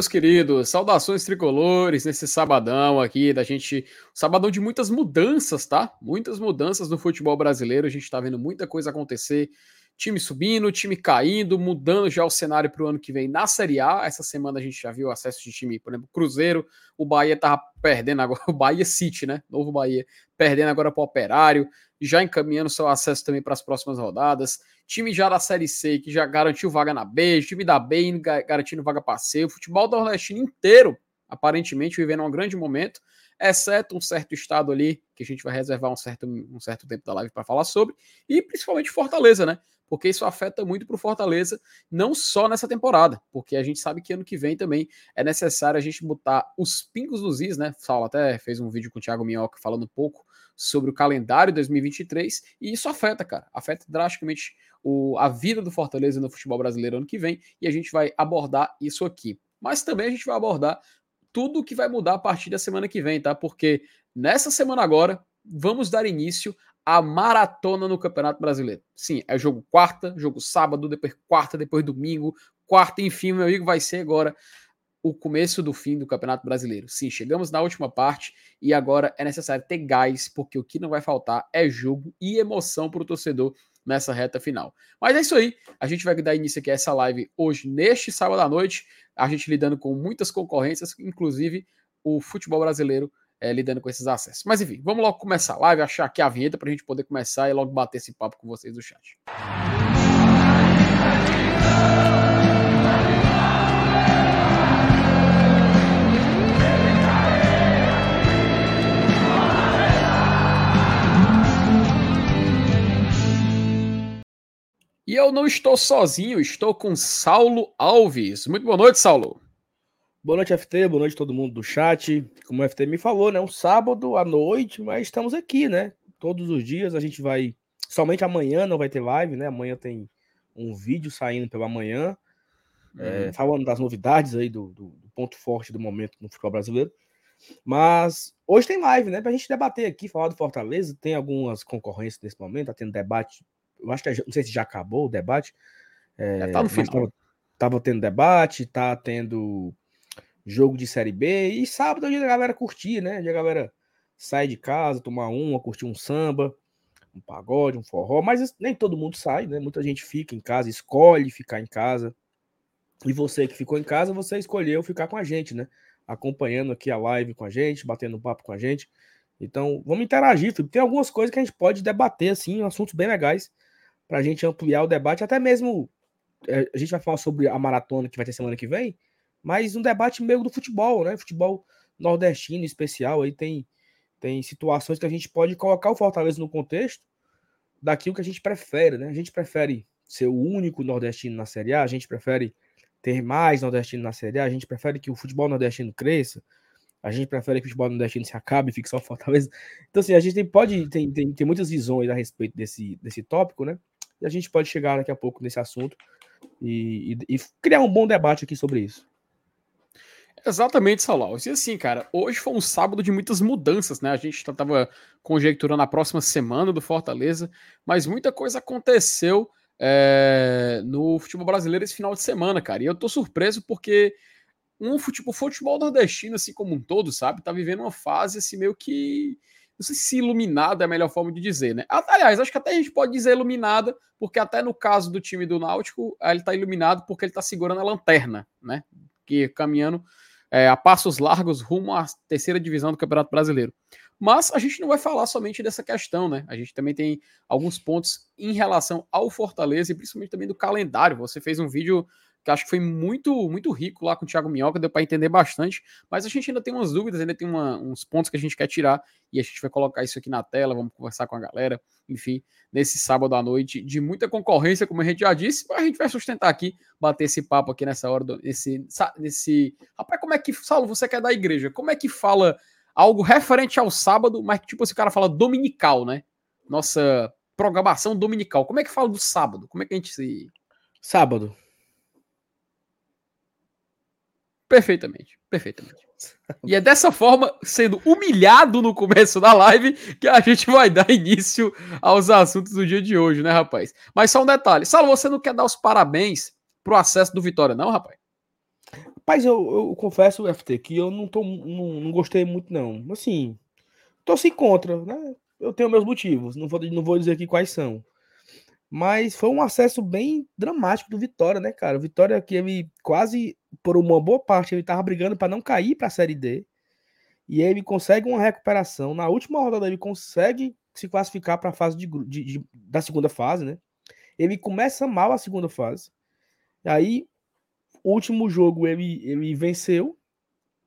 Meus queridos. Saudações tricolores nesse sabadão aqui da gente. Sabadão de muitas mudanças, tá? Muitas mudanças no futebol brasileiro. A gente tá vendo muita coisa acontecer. Time subindo, time caindo, mudando já o cenário para o ano que vem na Série A. Essa semana a gente já viu acesso de time, por exemplo, Cruzeiro. O Bahia tava perdendo agora, o Bahia City, né? Novo Bahia, perdendo agora para o Operário, já encaminhando seu acesso também para as próximas rodadas time já da Série C, que já garantiu vaga na B, time da B garantindo vaga para C, o futebol do nordestino inteiro, aparentemente, vivendo um grande momento, exceto um certo estado ali, que a gente vai reservar um certo, um certo tempo da live para falar sobre, e principalmente Fortaleza, né? Porque isso afeta muito para o Fortaleza, não só nessa temporada, porque a gente sabe que ano que vem também é necessário a gente botar os pingos nos is, né? Saulo até fez um vídeo com o Thiago Minhoca falando um pouco sobre o calendário 2023, e isso afeta, cara, afeta drasticamente o, a vida do Fortaleza no futebol brasileiro ano que vem, e a gente vai abordar isso aqui. Mas também a gente vai abordar tudo o que vai mudar a partir da semana que vem, tá? Porque nessa semana agora, vamos dar início à maratona no Campeonato Brasileiro. Sim, é jogo quarta, jogo sábado, depois quarta, depois domingo, quarta, enfim, meu amigo, vai ser agora o começo do fim do Campeonato Brasileiro. Sim, chegamos na última parte e agora é necessário ter gás, porque o que não vai faltar é jogo e emoção para o torcedor nessa reta final. Mas é isso aí. A gente vai dar início aqui a essa live hoje, neste sábado à noite. A gente lidando com muitas concorrências, inclusive o futebol brasileiro é, lidando com esses acessos. Mas enfim, vamos logo começar a live, achar aqui a vinheta para a gente poder começar e logo bater esse papo com vocês do chat. E eu não estou sozinho, estou com Saulo Alves. Muito boa noite, Saulo. Boa noite, FT. Boa noite todo mundo do chat. Como o FT me falou, né? Um sábado à noite, mas estamos aqui, né? Todos os dias a gente vai. Somente amanhã não vai ter live, né? Amanhã tem um vídeo saindo pela manhã, é, é, falando das novidades aí do, do, do, ponto forte do momento no futebol brasileiro. Mas hoje tem live, né? Pra gente debater aqui, falar do Fortaleza. Tem algumas concorrências nesse momento, tá tendo debate eu acho que não sei se já acabou o debate. É, tá no final. Tava, tava, tendo debate, tá tendo jogo de Série B, e sábado a galera curtir, né? A galera sai de casa, tomar uma, curtir um samba, um pagode, um forró, mas nem todo mundo sai, né? Muita gente fica em casa, escolhe ficar em casa. E você que ficou em casa, você escolheu ficar com a gente, né? Acompanhando aqui a live com a gente, batendo papo com a gente. Então, vamos interagir, Tem algumas coisas que a gente pode debater, assim, assuntos bem legais para a gente ampliar o debate, até mesmo é, a gente vai falar sobre a maratona que vai ter semana que vem, mas um debate meio do futebol, né? Futebol nordestino especial, aí tem, tem situações que a gente pode colocar o Fortaleza no contexto daquilo que a gente prefere, né? A gente prefere ser o único nordestino na Série A, a gente prefere ter mais nordestino na Série A, a gente prefere que o futebol nordestino cresça, a gente prefere que o futebol nordestino se acabe e fique só Fortaleza. Então, assim, a gente tem, pode, tem, tem, tem muitas visões a respeito desse, desse tópico, né? E a gente pode chegar daqui a pouco nesse assunto e, e, e criar um bom debate aqui sobre isso. Exatamente, Salau. E assim, cara, hoje foi um sábado de muitas mudanças, né? A gente estava conjecturando a próxima semana do Fortaleza, mas muita coisa aconteceu é, no futebol brasileiro esse final de semana, cara. E eu tô surpreso porque um futebol, futebol nordestino, assim como um todo, sabe, tá vivendo uma fase assim meio que não sei se iluminada é a melhor forma de dizer, né? Aliás, acho que até a gente pode dizer iluminada, porque até no caso do time do Náutico, ele está iluminado porque ele está segurando a lanterna, né? Que caminhando é, a passos largos rumo à terceira divisão do Campeonato Brasileiro. Mas a gente não vai falar somente dessa questão, né? A gente também tem alguns pontos em relação ao Fortaleza e principalmente também do calendário. Você fez um vídeo que acho que foi muito muito rico lá com o Thiago Minhoca, deu para entender bastante, mas a gente ainda tem umas dúvidas, ainda tem uma, uns pontos que a gente quer tirar e a gente vai colocar isso aqui na tela, vamos conversar com a galera, enfim, nesse sábado à noite, de muita concorrência, como a gente já disse, mas a gente vai sustentar aqui, bater esse papo aqui nessa hora, nesse, nesse... Rapaz, como é que, Saulo, você quer da igreja, como é que fala algo referente ao sábado, mas tipo esse cara fala dominical, né? Nossa programação dominical, como é que fala do sábado? Como é que a gente se... Sábado. Perfeitamente, perfeitamente. E é dessa forma, sendo humilhado no começo da live, que a gente vai dar início aos assuntos do dia de hoje, né, rapaz? Mas só um detalhe. Salo, você não quer dar os parabéns pro acesso do Vitória, não, rapaz? Rapaz, eu, eu confesso, FT, que eu não, tô, não, não gostei muito, não. Assim, se contra, né? Eu tenho meus motivos, não vou, não vou dizer aqui quais são. Mas foi um acesso bem dramático do Vitória, né, cara? O Vitória que ele quase, por uma boa parte, ele tava brigando para não cair para a Série D. E ele consegue uma recuperação. Na última rodada, ele consegue se classificar para a fase de, de, de, da segunda fase, né? Ele começa mal a segunda fase. Aí, último jogo ele, ele venceu,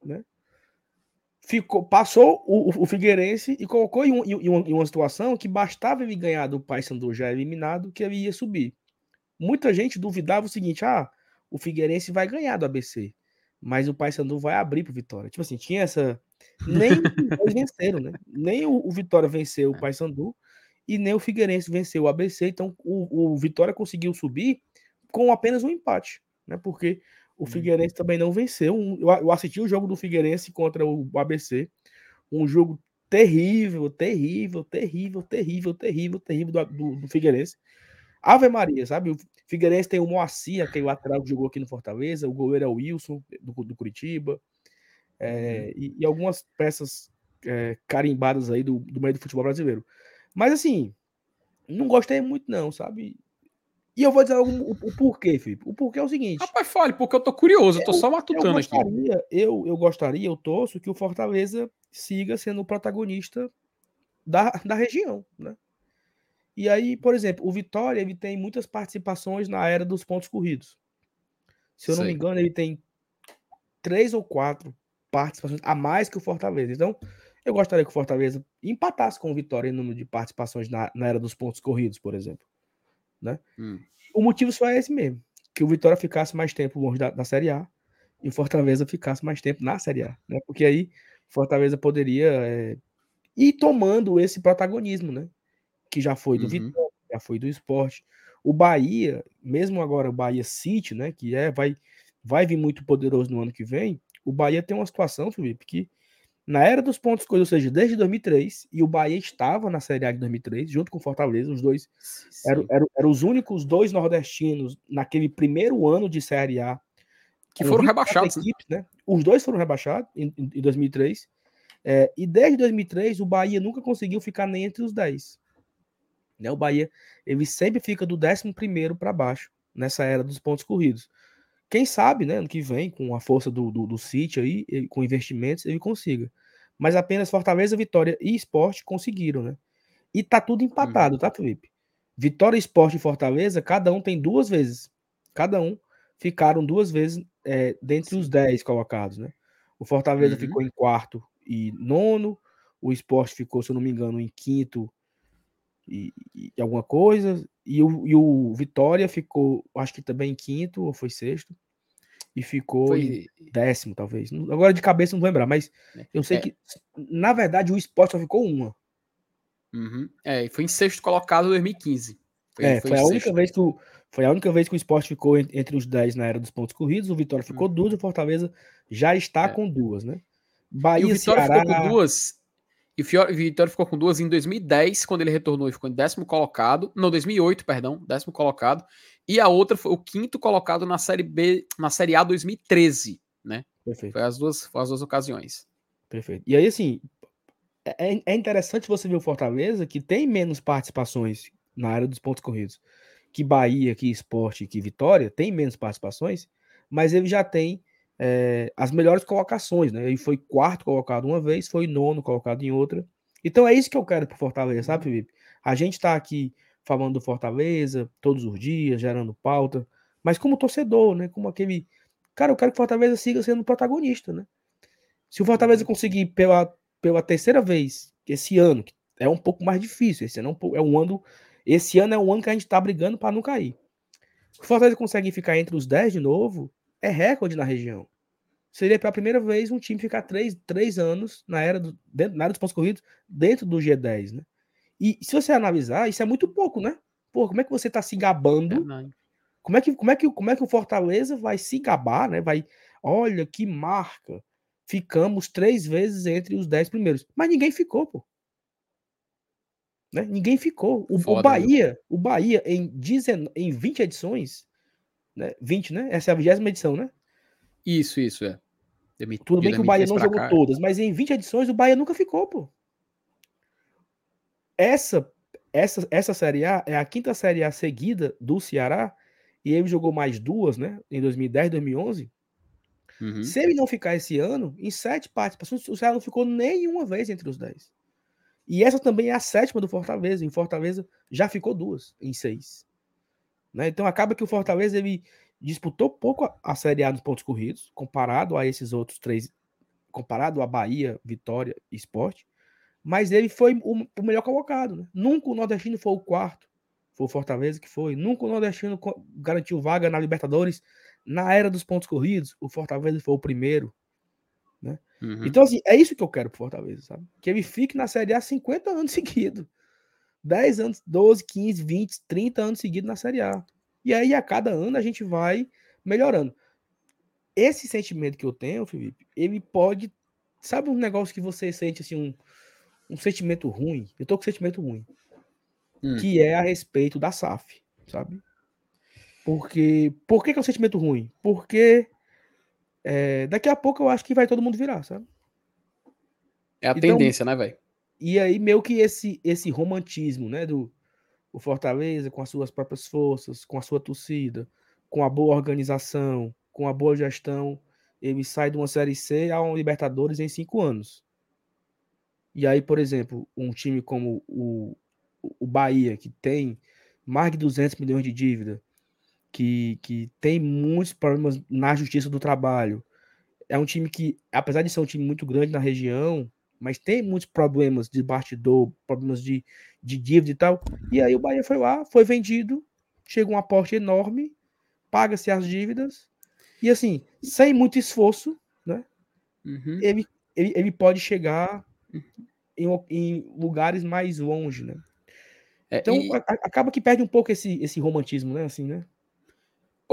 né? Ficou, passou o, o Figueirense e colocou em, um, em, uma, em, uma, situação que bastava ele ganhar do Paysandu já eliminado que ele ia subir. Muita gente duvidava o seguinte: ah, o Figueirense vai ganhar do ABC, mas o Paysandu vai abrir para Vitória. Tipo assim, tinha essa. Nem os venceram, né? Nem o, o Vitória venceu o Paysandu e nem o Figueirense venceu o ABC. Então o, o Vitória conseguiu subir com apenas um empate, né? Porque o uhum. Figueirense também não venceu. Eu assisti o jogo do Figueirense contra o ABC, um jogo terrível, terrível, terrível, terrível, terrível, terrível do, do, do Figueirense. Ave Maria, sabe? O Figueirense tem o Moacir, que é o lateral que jogou aqui no Fortaleza, o goleiro é o Wilson, do, do Curitiba, é, uhum. e, e, algumas peças é, carimbadas aí do, do meio do futebol brasileiro. Mas assim, não gostei muito, não, sabe? E eu vou dizer o, o, porquê, Felipe. O porquê é o seguinte. Rapaz, fale, porque eu tô curioso, eu tô só matutando eu gostaria, aqui. Eu, eu gostaria, eu torço que o Fortaleza siga sendo o protagonista da, da região, né? E aí, por exemplo, o Vitória ele tem muitas participações na era dos pontos corridos. Se eu Sei. não me engano, ele tem três ou quatro participações a mais que o Fortaleza. Então, eu gostaria que o Fortaleza empatasse com o Vitória em número de participações na, na era dos pontos corridos, por exemplo né? Hum. O motivo só é esse mesmo, que o Vitória ficasse mais tempo longe da, da Série A e o Fortaleza ficasse mais tempo na Série A, né? Porque aí Fortaleza poderia é, ir tomando esse protagonismo, né? Que já foi do uhum. Vitória, já foi do esporte. O Bahia, mesmo agora o Bahia City, né? Que é, vai, vai vir muito poderoso no ano que vem. O Bahia tem uma situação, Felipe, que na era dos pontos corridos, ou seja, desde 2003, e o Bahia estava na Série A de 2003, junto com o Fortaleza, os dois eram, eram, eram, os únicos dois nordestinos naquele primeiro ano de Série A. Que foram rebaixados. Né? Equipes, né? Os dois foram rebaixados em, em 2003. É, e desde 2003, o Bahia nunca conseguiu ficar nem entre os 10. Né? O Bahia ele sempre fica do 11 para baixo, nessa era dos pontos corridos. Quem sabe, né, ano que vem, com a força do, do, do City aí, com investimentos, ele consiga. Mas apenas Fortaleza, Vitória e Esporte conseguiram, né? E tá tudo empatado, uhum. tá, Felipe? Vitória, Esporte e Fortaleza, cada um tem duas vezes. Cada um ficaram duas vezes é, dentre os dez colocados, né? O Fortaleza uhum. ficou em quarto e nono, o Esporte ficou, se eu não me engano, em quinto e, e alguma coisa, e o, e o Vitória ficou, acho que também em quinto ou foi sexto e ficou foi... décimo, talvez. Agora de cabeça não vou lembrar, mas é, eu sei é. que, na verdade, o esporte só ficou uma. Uhum. É, foi em sexto colocado em 2015. Foi, é, foi, foi a única vez que o, foi a única vez que o esporte ficou entre os 10 na era dos pontos corridos, o Vitória ficou uhum. duas, o Fortaleza já está é. com duas, né? Bahia, e o Vitória Ceará... ficou com duas e o Vitória ficou com duas em 2010, quando ele retornou e ficou em décimo colocado. Não, 2008, perdão, décimo colocado. E a outra foi o quinto colocado na Série B, na Série A 2013, né? Perfeito. Foi as duas, foi as duas ocasiões. Perfeito. E aí, assim, é, é interessante você ver o Fortaleza, que tem menos participações na área dos pontos corridos que Bahia, que Esporte, que Vitória, tem menos participações, mas ele já tem é, as melhores colocações, né? Ele foi quarto colocado uma vez, foi nono colocado em outra. Então é isso que eu quero pro Fortaleza, sabe, Felipe? A gente tá aqui falando do Fortaleza todos os dias, gerando pauta, mas como torcedor, né? Como aquele. Cara, eu quero que o Fortaleza siga sendo protagonista, né? Se o Fortaleza conseguir pela, pela terceira vez esse ano, que é um pouco mais difícil, esse ano é um ano. Esse ano é um ano que a gente tá brigando para não cair. Se o Fortaleza conseguir ficar entre os 10 de novo, é recorde na região. Seria pela primeira vez um time ficar três, três anos na era, do, dentro, na era dos pontos corridos dentro do G10, né? E se você analisar, isso é muito pouco, né? Pô, como é que você tá se gabando? Como é que, como é que, como é que o Fortaleza vai se gabar, né? Vai, olha que marca. Ficamos três vezes entre os dez primeiros. Mas ninguém ficou, pô. Né? Ninguém ficou. O, Foda, o Bahia, né? o Bahia em, 19, em 20 edições, né? 20, né? Essa é a vigésima edição, né? Isso, isso, é. Demitido, Tudo bem que o Bahia não jogou cá. todas, mas em 20 edições o Bahia nunca ficou, pô. Essa, essa, essa Série A é a quinta Série A seguida do Ceará, e ele jogou mais duas, né? Em 2010 2011. Uhum. Se ele não ficar esse ano, em sete participações, o Ceará não ficou nenhuma vez entre os dez. E essa também é a sétima do Fortaleza. Em Fortaleza já ficou duas, em seis. Né? Então acaba que o Fortaleza ele disputou pouco a, a Série A nos pontos corridos, comparado a esses outros três, comparado a Bahia, Vitória e Esporte, mas ele foi o, o melhor colocado. Né? Nunca o Nordestino foi o quarto, foi o Fortaleza que foi. Nunca o Nordestino garantiu vaga na Libertadores na era dos pontos corridos, o Fortaleza foi o primeiro. Né? Uhum. Então, assim, é isso que eu quero pro Fortaleza, sabe? Que ele fique na Série A 50 anos seguidos. 10 anos, 12, 15, 20, 30 anos seguidos na Série A. E aí, a cada ano, a gente vai melhorando. Esse sentimento que eu tenho, Felipe, ele pode. Sabe um negócio que você sente assim, um, um sentimento ruim? Eu tô com um sentimento ruim. Hum. Que é a respeito da SAF, sabe? Porque. Por que, que é um sentimento ruim? Porque é, daqui a pouco eu acho que vai todo mundo virar, sabe? É a então, tendência, né, velho? E aí, meio que esse, esse romantismo, né, do o Fortaleza com as suas próprias forças, com a sua torcida, com a boa organização, com a boa gestão, ele sai de uma Série C a um Libertadores em cinco anos. E aí, por exemplo, um time como o, o Bahia, que tem mais de 200 milhões de dívida, que, que tem muitos problemas na justiça do trabalho. É um time que, apesar de ser um time muito grande na região, mas tem muitos problemas de bastidor, problemas de, de dívida e tal. E aí o Bahia foi lá, foi vendido, chega um aporte enorme, paga-se as dívidas, e assim, sem muito esforço, né? Uhum. Ele, ele, ele pode chegar em, em lugares mais longe, né? É, então e... a, acaba que perde um pouco esse, esse romantismo, né? Assim, né?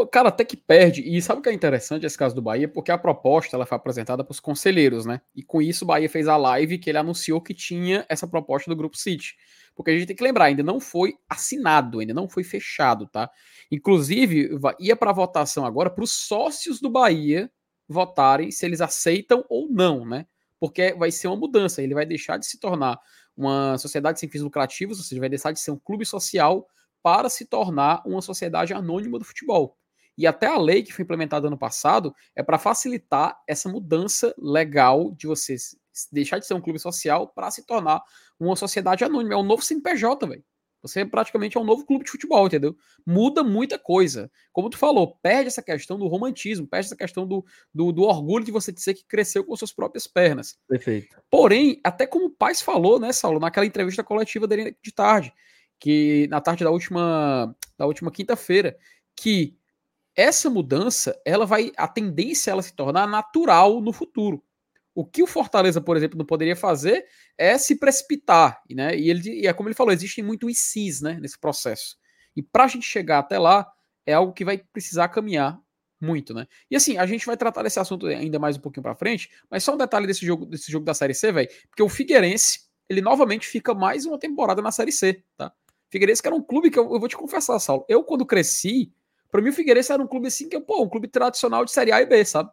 Cara, até que perde. E sabe o que é interessante esse caso do Bahia? Porque a proposta ela foi apresentada para os conselheiros, né? E com isso o Bahia fez a live que ele anunciou que tinha essa proposta do Grupo City. Porque a gente tem que lembrar, ainda não foi assinado, ainda não foi fechado, tá? Inclusive, ia para votação agora para os sócios do Bahia votarem se eles aceitam ou não, né? Porque vai ser uma mudança. Ele vai deixar de se tornar uma sociedade sem fins lucrativos, ou seja, vai deixar de ser um clube social para se tornar uma sociedade anônima do futebol. E até a lei que foi implementada ano passado é para facilitar essa mudança legal de você deixar de ser um clube social para se tornar uma sociedade anônima. É um novo CNPJ, velho. Você praticamente é um novo clube de futebol, entendeu? Muda muita coisa. Como tu falou, perde essa questão do romantismo, perde essa questão do, do, do orgulho de você dizer que cresceu com suas próprias pernas. Perfeito. Porém, até como o Paz falou, né, Saulo, naquela entrevista coletiva dele de tarde, que na tarde da última, da última quinta-feira, que essa mudança, ela vai, a tendência é ela se tornar natural no futuro. O que o Fortaleza, por exemplo, não poderia fazer é se precipitar, né? E ele, e é como ele falou, existem muito ICs, né, nesse processo. E para a gente chegar até lá, é algo que vai precisar caminhar muito, né? E assim, a gente vai tratar desse assunto ainda mais um pouquinho para frente, mas só um detalhe desse jogo, desse jogo da Série C, velho, porque o Figueirense, ele novamente fica mais uma temporada na Série C, tá? Figueirense que era um clube que eu, eu vou te confessar, Saulo, eu quando cresci, para mim o Figueirense era um clube assim que, pô, um clube tradicional de Série A e B, sabe?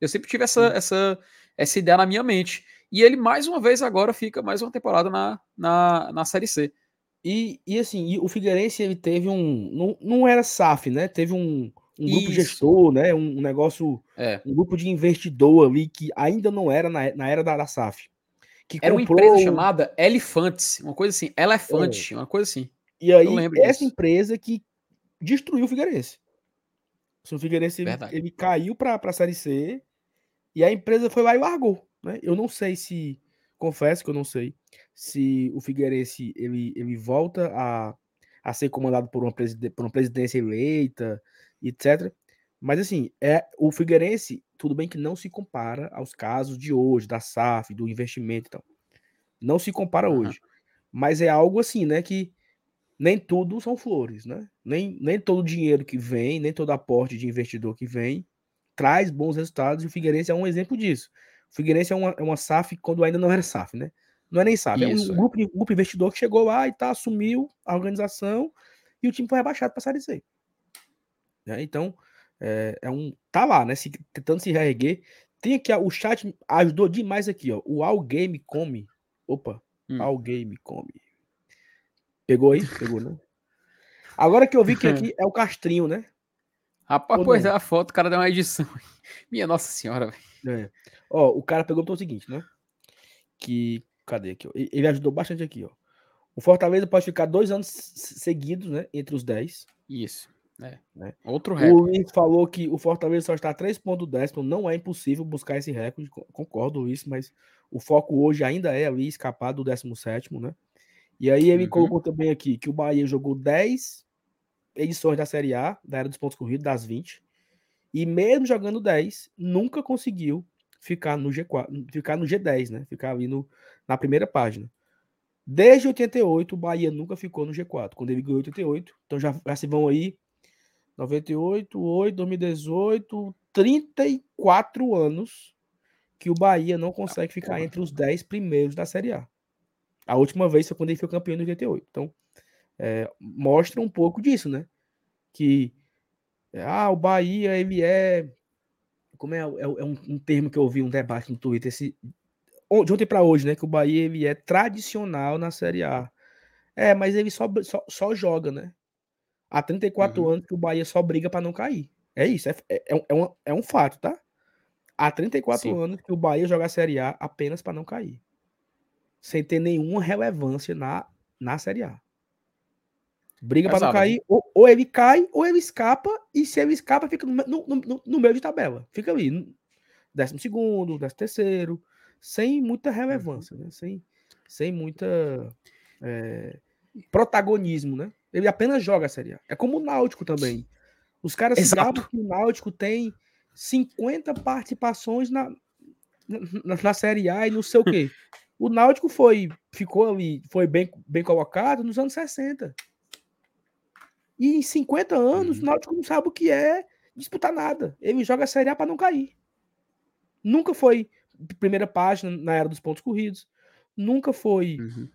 Eu sempre tive essa, essa, essa ideia na minha mente. E ele, mais uma vez, agora fica mais uma temporada na, na, na Série C. E, e assim, e o Figueirense ele teve um. Não, não era SAF, né? Teve um, um grupo Isso. gestor, né? Um, um negócio. É. Um grupo de investidor ali que ainda não era na, na era da, da SAF. Que era comprou... uma empresa chamada Elefantes, uma coisa assim, Elefante, é. uma coisa assim. E aí, essa empresa que destruiu o Figueirense. O Figueirense ele, ele, caiu para a Série C e a empresa foi lá e largou. Né? Eu não sei se, confesso que eu não sei, se o Figueirense ele, ele volta a, a ser comandado por uma, preside, por uma presidência eleita, etc. Mas assim, é o Figueirense, tudo bem que não se compara aos casos de hoje, da SAF, do investimento e tal. Não se compara hoje. Mas é algo assim, né? Que nem tudo são flores, né? Nem, nem todo dinheiro que vem, nem todo aporte de investidor que vem traz bons resultados e o Figueirense é um exemplo disso. O Figueirense é uma, é uma SAF quando ainda não era SAF, né? Não é nem SAF, Isso, é um é. grupo, de, grupo investidor que chegou lá e tá, assumiu a organização e o time foi rebaixado para a Série C. Né? Então, é, é um. Tá lá, né? Se, tentando se reerguer. Tem aqui, ó, o chat ajudou demais aqui, ó. O All Game Come. Opa, hum. All Game Come. Pegou aí? Pegou, né? Agora que eu vi que aqui é o Castrinho, né? Rapaz, Ou pois não? é, a foto, o cara deu uma edição. Minha Nossa Senhora, velho. É. Ó, o cara perguntou o seguinte, né? Que. Cadê aqui? Ó? Ele ajudou bastante aqui, ó. O Fortaleza pode ficar dois anos seguidos, né? Entre os 10. Isso. É. Né? Outro recorde. O Luiz falou que o Fortaleza só está a 3,10, então não é impossível buscar esse recorde. Concordo, Luiz, mas o foco hoje ainda é ali escapar do 17, né? E aí ele uhum. colocou também aqui que o Bahia jogou 10 edições da Série A, da era dos pontos corridos, das 20. E mesmo jogando 10, nunca conseguiu ficar no G4, ficar no G10, né? Ficar ali no, na primeira página. Desde 88, o Bahia nunca ficou no G4. Quando ele ganhou 88, então já, já se vão aí 98, 8, 2018, 34 anos que o Bahia não consegue ficar entre os 10 primeiros da Série A. A última vez foi quando ele foi campeão em 88. Então, é, mostra um pouco disso, né? Que ah, o Bahia, ele é. Como é? É, é um, um, termo que eu ouvi um debate no Twitter esse, de ontem para hoje, né? Que o Bahia ele é tradicional na Série A. É, mas ele só, só, só joga, né? Há 34 uhum. anos que o Bahia só briga para não cair. É isso, é, é, é, um, é um fato, tá? Há 34 Sim. anos que o Bahia joga a Série A apenas para não cair. Sem ter nenhuma relevância na, na Série A. Briga para não cair, ou, ou, ele cai, ou ele escapa, e se ele escapa, fica no, no, no, no meio de tabela. Fica ali. Décimo segundo, décimo terceiro, sem muita relevância, né? Sem, sem muita é, protagonismo, né? Ele apenas joga a Série A. É como o Náutico também. Os caras sabem que o Náutico tem 50 participações na, na, na, Série A e não sei o quê. O Náutico foi, ficou ali, foi bem, bem colocado nos anos 60. E em 50 anos, uhum. o Náutico não sabe o que é disputar nada. Ele joga a Série A para não cair. Nunca foi primeira página na era dos pontos corridos. Nunca foi. Uhum.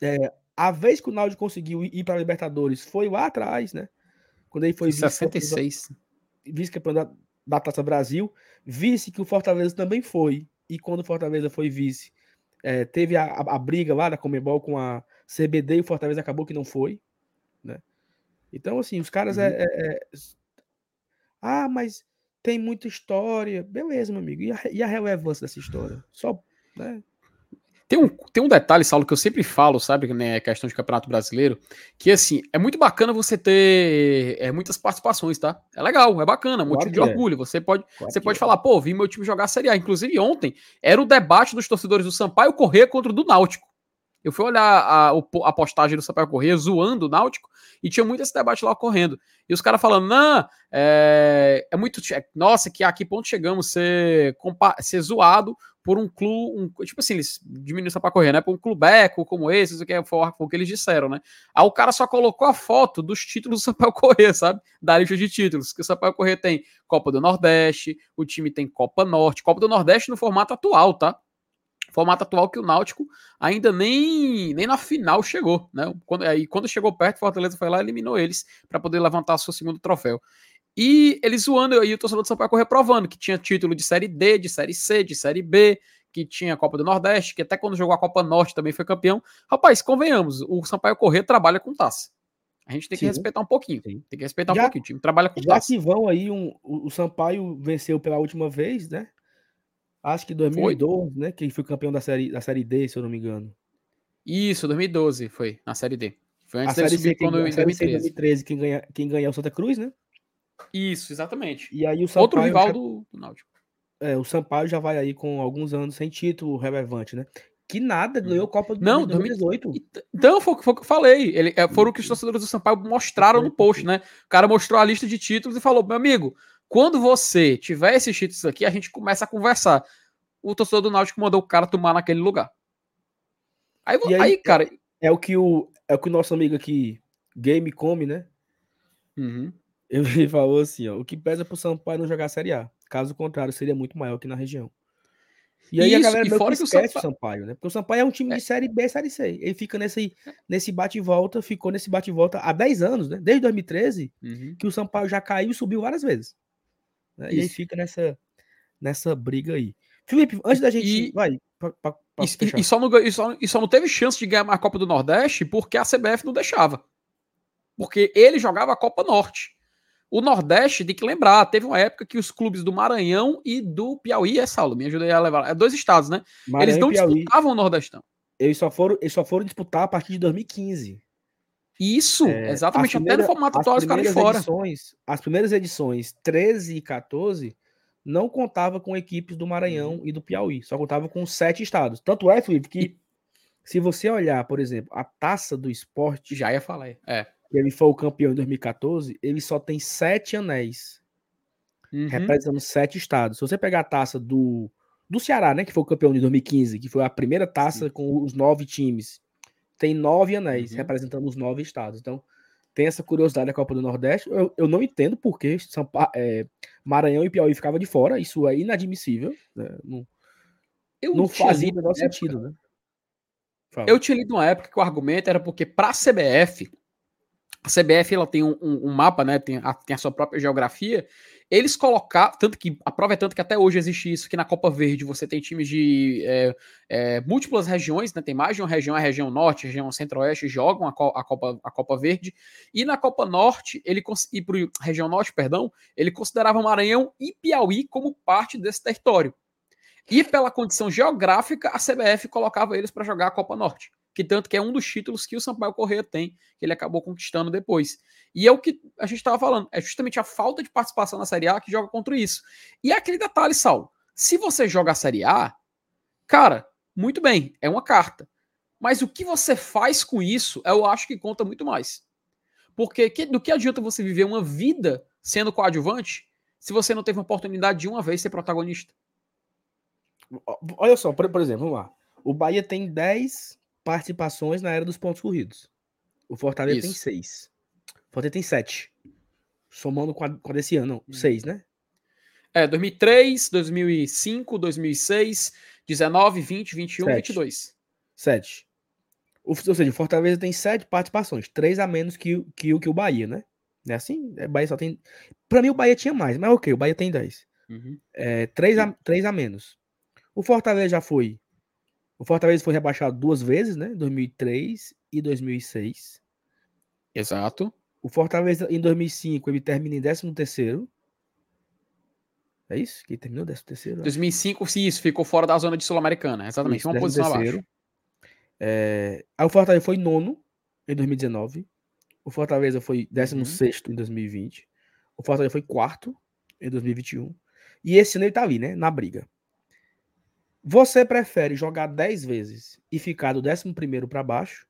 É, a vez que o Náutico conseguiu ir para a Libertadores foi lá atrás, né? Quando ele foi vice-campeão vice da, da Taça Brasil. Vice que o Fortaleza também foi. E quando o Fortaleza foi vice, é, teve a, a, briga lá da Comebol com a CBD e o Fortaleza acabou que não foi. Né? Então, assim, os caras é, uhum. é, é, Ah, mas tem muita história. Beleza, meu amigo. E a, e a relevância dessa história? Só, né? Tem um, tem um detalhe, Saulo, que eu sempre falo, sabe, né, questão de campeonato brasileiro, que assim, é muito bacana você ter é, muitas participações, tá? É legal, é bacana, é motivo claro de é. orgulho. Você pode, você pode é. falar, pô, vi meu time jogar a Série A. Inclusive, ontem era o debate dos torcedores do Sampaio correr contra o do Náutico. Eu fui olhar a, a postagem do Sampaio Corrêa zoando o Náutico e tinha muito esse debate lá ocorrendo. E os caras falando, não, é, é muito. É, nossa, que aqui ponto chegamos ser, ser zoado por um clube. Um, tipo assim, eles diminuíram o Sampaio Corrêa, né? Por um clubeco como esse, isso que é, o que eles disseram, né? Aí o cara só colocou a foto dos títulos do Sampaio Corrêa, sabe? Da lista de títulos. Que o Sampaio Corrêa tem Copa do Nordeste, o time tem Copa Norte, Copa do Nordeste no formato atual, tá? formato atual que o Náutico ainda nem, nem na final chegou, né? Quando, aí, quando chegou perto, Fortaleza foi lá e eliminou eles para poder levantar seu segundo troféu. E eles zoando aí o torcedor do Sampaio Correia provando que tinha título de Série D, de Série C, de Série B, que tinha a Copa do Nordeste, que até quando jogou a Copa Norte também foi campeão. Rapaz, convenhamos, o Sampaio Correia trabalha com taça. A gente tem que Sim. respeitar um pouquinho. Tem que respeitar já, um pouquinho. O time trabalha com já taça. Já que vão aí, um, o Sampaio venceu pela última vez, né? Acho que 2012, foi. né? Que foi campeão da série, da série D, se eu não me engano. Isso, 2012 foi, na série D. Foi antes a série C, quando em 2013. 2013 quem ganha, quem ganha é o Santa Cruz, né? Isso, exatamente. E aí o Sampaio Outro rival já, do, do Náutico. É, o Sampaio já vai aí com alguns anos sem título relevante, né? Que nada, ganhou a Copa do Não, 2018. Então, foi, foi o que eu falei. Ele, é, foram o que os torcedores do Sampaio mostraram no post, né? O cara mostrou a lista de títulos e falou: meu amigo, quando você tiver esses títulos aqui, a gente começa a conversar. O torcedor do Náutico mandou o cara tomar naquele lugar. Aí, aí, aí, cara. É, é, o que o, é o que o nosso amigo aqui, Game come, né? Uhum. Ele falou assim: ó, o que pesa pro Sampaio não jogar a Série A. Caso contrário, seria muito maior que na região. E aí Isso, a galera e fora que, que esquece o Sampaio... Sampaio, né? Porque o Sampaio é um time é. de Série B, Série C. Ele fica nesse, nesse bate-volta, ficou nesse bate-volta há 10 anos, né? Desde 2013, uhum. que o Sampaio já caiu e subiu várias vezes. Né? E aí fica nessa, nessa briga aí. Felipe, antes da gente. E, vai, pra, pra, pra e, e, só não, e, só, e só não teve chance de ganhar a Copa do Nordeste porque a CBF não deixava. Porque ele jogava a Copa Norte. O Nordeste, tem que lembrar, teve uma época que os clubes do Maranhão e do Piauí, é Saulo, me ajuda a levar. É dois estados, né? Maranhão eles não disputavam o Nordestão. Eles só, foram, eles só foram disputar a partir de 2015. Isso, é, exatamente, primeira, até no formato atual ficaram de fora. Edições, as primeiras edições, 13 e 14, não contava com equipes do Maranhão uhum. e do Piauí, só contava com sete estados. Tanto é, Felipe, que se você olhar, por exemplo, a taça do esporte. Já ia falar, é. Ele foi o campeão em 2014, ele só tem sete anéis. Uhum. Representando sete estados. Se você pegar a taça do, do Ceará, né? Que foi o campeão de 2015, que foi a primeira taça Sim. com os nove times. Tem nove anéis, uhum. representando os nove estados. Então, tem essa curiosidade da Copa do Nordeste. Eu, eu não entendo por que é, Maranhão e Piauí ficavam de fora. Isso é inadmissível. Né? Não, eu não fazia o menor sentido, né? Fala. Eu tinha lido uma época que o argumento era porque para a CBF, a CBF ela tem um, um, mapa, né? Tem a, tem a sua própria geografia, eles colocaram, tanto que a prova é tanto que até hoje existe isso, que na Copa Verde você tem times de é, é, múltiplas regiões, né? Tem mais de uma região, a região norte, a região centro-oeste jogam a, a, Copa, a Copa Verde, e na Copa Norte, ele e para região norte, perdão, ele considerava Maranhão e Piauí como parte desse território. E pela condição geográfica, a CBF colocava eles para jogar a Copa Norte que tanto que é um dos títulos que o Sampaio Corrêa tem, que ele acabou conquistando depois. E é o que a gente estava falando, é justamente a falta de participação na Série A que joga contra isso. E é aquele detalhe, Saulo, se você joga a Série A, cara, muito bem, é uma carta. Mas o que você faz com isso, eu acho que conta muito mais. Porque que, do que adianta você viver uma vida sendo coadjuvante se você não teve uma oportunidade de uma vez ser protagonista? Olha só, por, por exemplo, vamos lá. O Bahia tem 10 participações na era dos pontos corridos. O Fortaleza Isso. tem seis. O Fortaleza tem sete. Somando com a, com a desse ano, não, hum. seis, né? É, 2003, 2005, 2006, 19, 20, 21, sete. 22. Sete. O, ou seja, o Fortaleza tem sete participações, três a menos que, que, que o Bahia, né? É assim? O Bahia só tem. Pra mim, o Bahia tinha mais, mas ok, o Bahia tem dez. Uhum. É, três, a, três a menos. O Fortaleza já foi o Fortaleza foi rebaixado duas vezes, né? 2003 e 2006. Exato. O Fortaleza em 2005 ele termina em 13 terceiro. É isso? Que terminou 13 terceiro? 2005, sim, isso, ficou fora da zona de Sul-Americana, exatamente, isso, uma posição terceiro. abaixo. É... Aí o Fortaleza foi nono em 2019. O Fortaleza foi 16 uhum. em 2020. O Fortaleza foi quarto em 2021. E esse ano ele tá ali, né? Na briga. Você prefere jogar 10 vezes e ficar do 11 para baixo?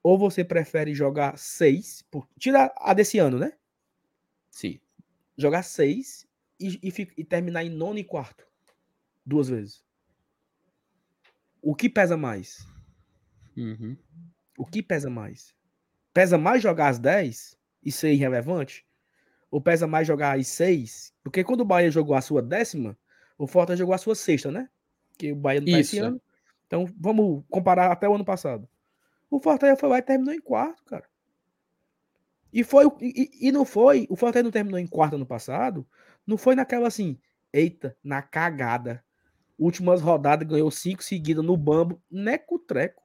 Ou você prefere jogar 6? Por... Tira a desse ano, né? Sim. Jogar 6 e, e, e, terminar em nono e quarto. Duas vezes. O que pesa mais? Uhum. O que pesa mais? Pesa mais jogar as 10 e ser irrelevante? Ou pesa mais jogar as 6? Porque quando o Bahia jogou a sua décima, o Fortaleza jogou a sua sexta, né? Que o Bahia não tá esse ano. Então, vamos comparar até o ano passado. O Fortaleza foi lá e terminou em quarto, cara. E foi e, e não foi, o Fortaleza não terminou em quarto ano passado, não foi naquela assim, eita, na cagada. Últimas rodadas ganhou cinco seguidas no bambo, neco treco.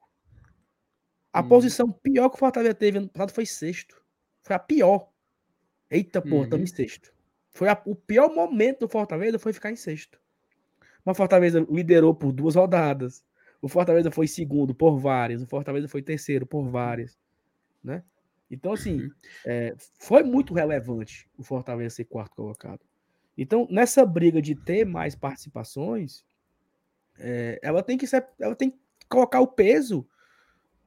A hum. posição pior que o Fortaleza teve ano passado foi sexto. Foi a pior. Eita, porra, estamos em uhum. sexto. Foi a, o pior momento do Fortaleza foi ficar em sexto. Mas Fortaleza liderou por duas rodadas. O Fortaleza foi segundo por várias. O Fortaleza foi terceiro por várias. Né? Então, assim, uhum. é, foi muito relevante o Fortaleza ser quarto colocado. Então, nessa briga de ter mais participações, é, ela tem que ser, ela tem que colocar o peso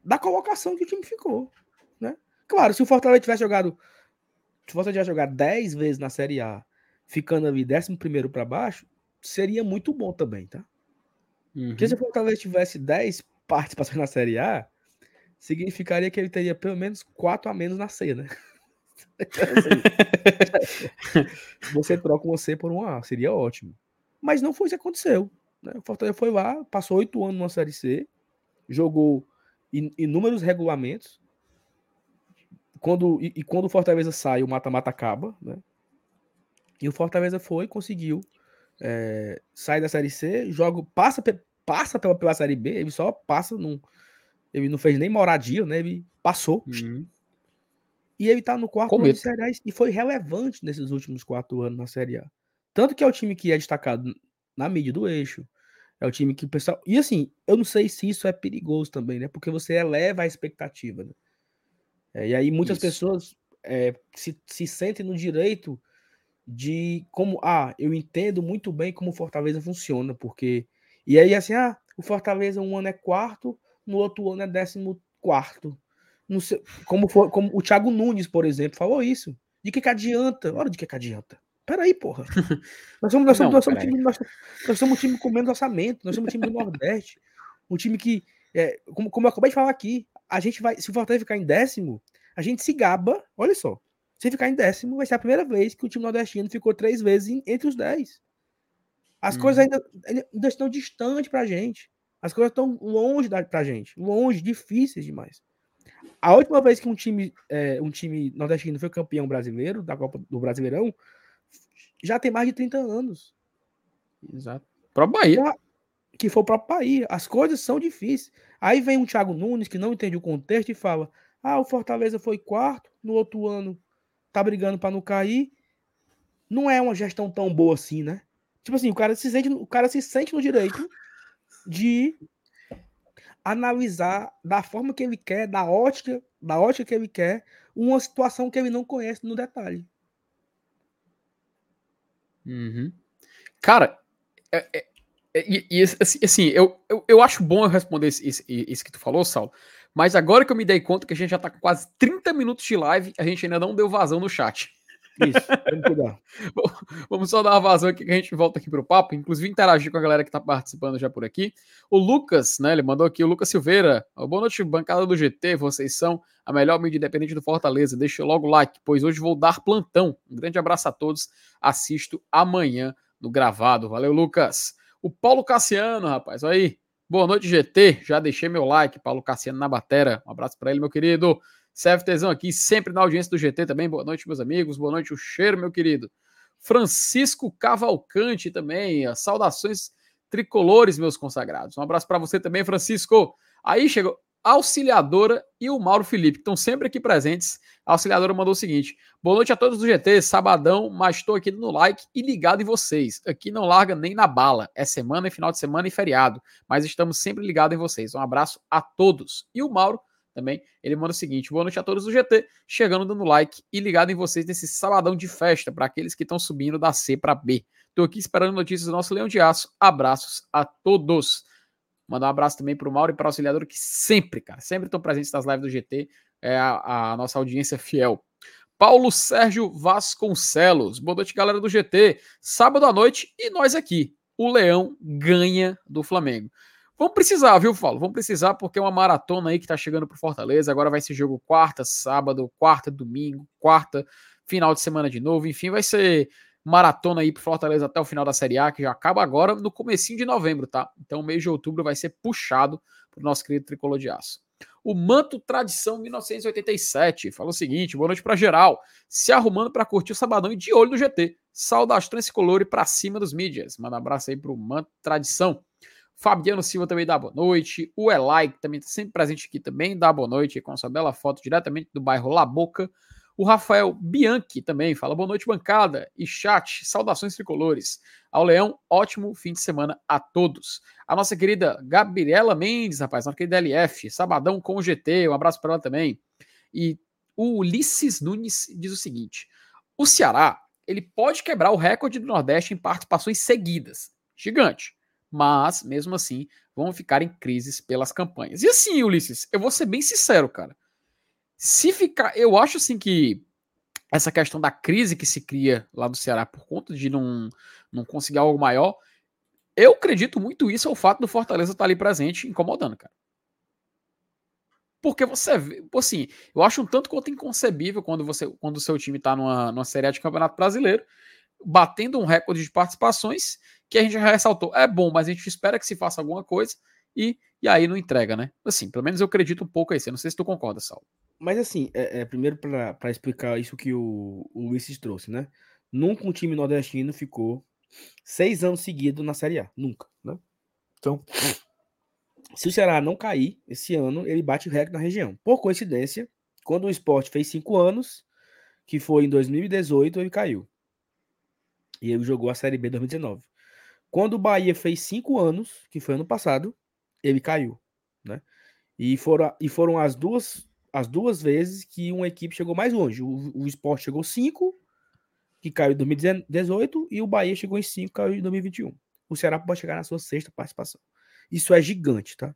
da colocação que o time ficou. Né? Claro, se o Fortaleza tivesse jogado. Se o Fortaleza tivesse jogado 10 vezes na Série A, ficando ali 11 para baixo, seria muito bom também, tá? Uhum. Porque se o Fortaleza tivesse 10 participações na Série A, significaria que ele teria pelo menos 4 a menos na C, né? Assim, você troca C por um A, seria ótimo. Mas não foi isso que aconteceu. Né? O Fortaleza foi lá, passou oito anos na Série C, jogou inúmeros regulamentos. Quando, e, e quando o Fortaleza sai, o mata-mata acaba, né? E o Fortaleza foi, conseguiu é, sair da Série C, joga, passa, passa pela, pela Série B, ele só passa, não, ele não fez nem moradia, né? Ele passou. Uhum. E ele tá no quarto ano de Série A e foi relevante nesses últimos quatro anos na Série A. Tanto que é o time que é destacado na mídia do eixo. É o time que o pessoal. E assim, eu não sei se isso é perigoso também, né? Porque você eleva a expectativa. Né? É, e aí muitas isso. pessoas é, se, se sentem no direito de como. Ah, eu entendo muito bem como o Fortaleza funciona, porque. E aí, assim, ah, o Fortaleza um ano é quarto, no outro ano é décimo quarto. Sei, como, foi, como o Thiago Nunes, por exemplo, falou isso. De que que adianta? Olha de que que adianta. Peraí, porra. Nós somos, nós somos, Não, nós somos, time, nós, nós somos um time com menos orçamento, nós somos um time do Nordeste. Um time que, é, como, como eu acabei de falar aqui, a gente vai, se o Fortaleza ficar em décimo, a gente se gaba, olha só. Se ficar em décimo, vai ser a primeira vez que o time nordestino ficou três vezes entre os dez. As hum. coisas ainda, ainda estão distantes pra gente. As coisas estão longe da, pra gente. Longe, difíceis demais. A última vez que um time, é, um time nordestino foi campeão brasileiro, da Copa do Brasileirão, já tem mais de 30 anos. Exato. Pro Bahia. Que foi o próprio Bahia. As coisas são difíceis. Aí vem um Thiago Nunes que não entende o contexto e fala: ah, o Fortaleza foi quarto, no outro ano tá brigando para não cair. Não é uma gestão tão boa assim, né? Tipo assim, o cara se sente, o cara se sente no direito de analisar da forma que ele quer, da ótica, da ótica que ele quer, uma situação que ele não conhece no detalhe. Uhum. Cara, é, é, é, assim, assim, eu, eu, eu, acho bom eu responder isso, que tu falou, Saulo, mas agora que eu me dei conta que a gente já tá com quase 30 minutos de live, a gente ainda não deu vazão no chat. Isso, vamos cuidar. vamos só dar uma vazão aqui que a gente volta aqui pro papo. Inclusive, interagir com a galera que tá participando já por aqui. O Lucas, né? Ele mandou aqui, o Lucas Silveira. Boa noite, bancada do GT. Vocês são a melhor mídia independente do Fortaleza. Deixa logo o like, pois hoje vou dar plantão. Um grande abraço a todos. Assisto amanhã no gravado. Valeu, Lucas. O Paulo Cassiano, rapaz, olha aí. Boa noite, GT. Já deixei meu like, Paulo Cassiano na batera. Um abraço para ele, meu querido. CFTzão aqui, sempre na audiência do GT também. Boa noite, meus amigos. Boa noite, o cheiro, meu querido. Francisco Cavalcante também. Saudações tricolores, meus consagrados. Um abraço para você também, Francisco. Aí chegou a Auxiliadora e o Mauro Felipe, que estão sempre aqui presentes. A Auxiliadora mandou o seguinte: Boa noite a todos do GT, sabadão, mas estou aqui no like e ligado em vocês. Aqui não larga nem na bala. É semana e final de semana e feriado, mas estamos sempre ligados em vocês. Um abraço a todos. E o Mauro também, ele manda o seguinte: boa noite a todos do GT, chegando dando like e ligado em vocês nesse sabadão de festa para aqueles que estão subindo da C para B. Estou aqui esperando notícias do nosso Leão de Aço. Abraços a todos. Mandar um abraço também para o Mauro e para o auxiliador que sempre, cara, sempre estão presentes nas lives do GT, é a, a nossa audiência fiel. Paulo Sérgio Vasconcelos. Boa noite, galera do GT. Sábado à noite e nós aqui. O Leão ganha do Flamengo. Vamos precisar, viu, Paulo? Vamos precisar porque é uma maratona aí que tá chegando pro Fortaleza. Agora vai ser jogo quarta, sábado, quarta, domingo, quarta, final de semana de novo. Enfim, vai ser maratona aí pro Fortaleza até o final da Série A, que já acaba agora no comecinho de novembro, tá? Então, mês de outubro vai ser puxado pro nosso querido tricolor de aço. O Manto Tradição 1987 fala o seguinte: boa noite para geral. Se arrumando para curtir o sabadão e de olho no GT. Saudações tricolor e para cima dos mídias. Manda um abraço aí pro Manto Tradição. Fabiano Silva também dá boa noite. O Elai, que também está sempre presente aqui, também dá boa noite com sua bela foto diretamente do bairro La Boca. O Rafael Bianchi também fala boa noite, bancada e chat. Saudações tricolores. Ao Leão, ótimo fim de semana a todos. A nossa querida Gabriela Mendes, rapaz, nossa querida LF, sabadão com o GT, um abraço para ela também. E o Ulisses Nunes diz o seguinte: o Ceará ele pode quebrar o recorde do Nordeste em participações seguidas. Gigante mas mesmo assim vão ficar em crises pelas campanhas. E assim, Ulisses, eu vou ser bem sincero, cara. Se ficar, eu acho assim que essa questão da crise que se cria lá do Ceará por conta de não, não conseguir algo maior, eu acredito muito isso ao fato do Fortaleza estar ali presente, incomodando, cara. Porque você vê, assim, eu acho um tanto quanto inconcebível quando você quando o seu time está numa, numa Série de Campeonato Brasileiro, batendo um recorde de participações que a gente já ressaltou. É bom, mas a gente espera que se faça alguma coisa e, e aí não entrega, né? Assim, pelo menos eu acredito um pouco aí. Eu não sei se tu concorda, Saulo. Mas assim, é, é primeiro para explicar isso que o, o Luiz trouxe, né? Nunca um time nordestino ficou seis anos seguidos na Série A. Nunca, né? Então, se o Ceará não cair esse ano, ele bate o recorde na região. Por coincidência, quando o esporte fez cinco anos, que foi em 2018, ele caiu. E ele jogou a Série B 2019. Quando o Bahia fez cinco anos, que foi ano passado, ele caiu, né? E foram, e foram as duas as duas vezes que uma equipe chegou mais longe. O, o Sport chegou cinco, que caiu em 2018, e o Bahia chegou em cinco, caiu em 2021. O Ceará pode chegar na sua sexta participação. Isso é gigante, tá?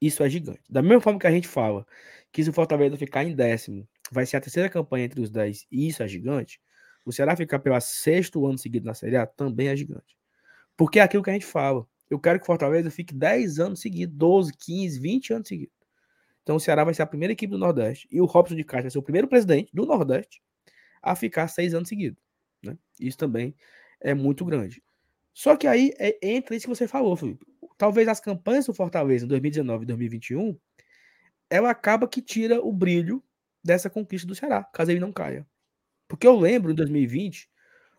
Isso é gigante. Da mesma forma que a gente fala que se o Fortaleza ficar em décimo, vai ser a terceira campanha entre os dez, e isso é gigante, o Ceará ficar pelo sexto ano seguido na Série A também é gigante. Porque é aquilo que a gente fala. Eu quero que o Fortaleza fique 10 anos seguidos, 12, 15, 20 anos seguidos. Então o Ceará vai ser a primeira equipe do Nordeste e o Robson de Castro vai ser o primeiro presidente do Nordeste a ficar seis anos seguidos. Né? Isso também é muito grande. Só que aí é, entra isso que você falou, Felipe. Talvez as campanhas do Fortaleza em 2019 e 2021 ela acaba que tira o brilho dessa conquista do Ceará, caso ele não caia. Porque eu lembro em 2020,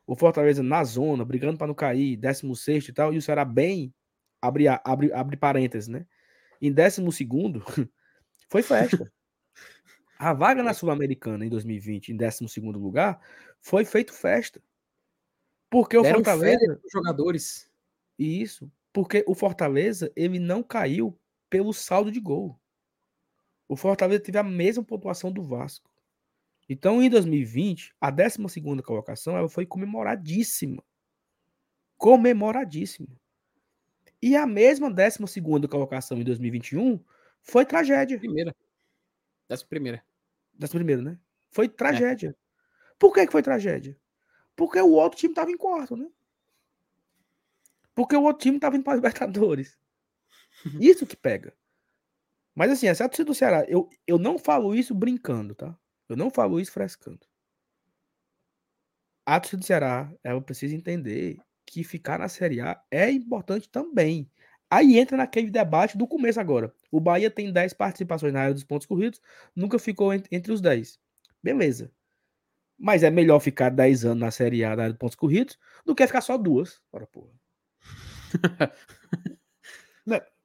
o Fortaleza na zona, brigando para não cair, 16 e tal, e o Ceará bem, abre, abre, abre parênteses, né? Em 12, foi festa. A vaga na Sul-Americana em 2020, em 12 lugar, foi feito festa. Porque Deram o Fortaleza. jogadores. Isso. Porque o Fortaleza, ele não caiu pelo saldo de gol. O Fortaleza teve a mesma pontuação do Vasco. Então, em 2020, a 12 colocação ela foi comemoradíssima. Comemoradíssima. E a mesma 12 colocação em 2021 foi tragédia. Primeira. Décima primeira. Décima primeira, né? Foi tragédia. É. Por que, que foi tragédia? Porque o outro time estava em quarto, né? Porque o outro time estava indo para Libertadores. Isso que pega. Mas assim, essa torcida do Ceará, eu, eu não falo isso brincando, tá? Eu não falo isso frescando. A torcida do Ceará, ela precisa entender que ficar na Série A é importante também. Aí entra naquele debate do começo agora. O Bahia tem 10 participações na área dos pontos corridos, nunca ficou entre os 10. Beleza. Mas é melhor ficar 10 anos na Série A na área dos pontos corridos do que ficar só duas. Ora, porra.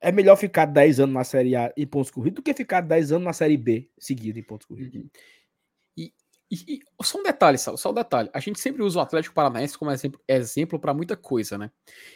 É melhor ficar 10 anos na Série A em pontos corridos do que ficar 10 anos na Série B seguida em pontos corridos. E, e, só um detalhe, só, só um detalhe. A gente sempre usa o Atlético Paranaense como exemplo, para muita coisa, né?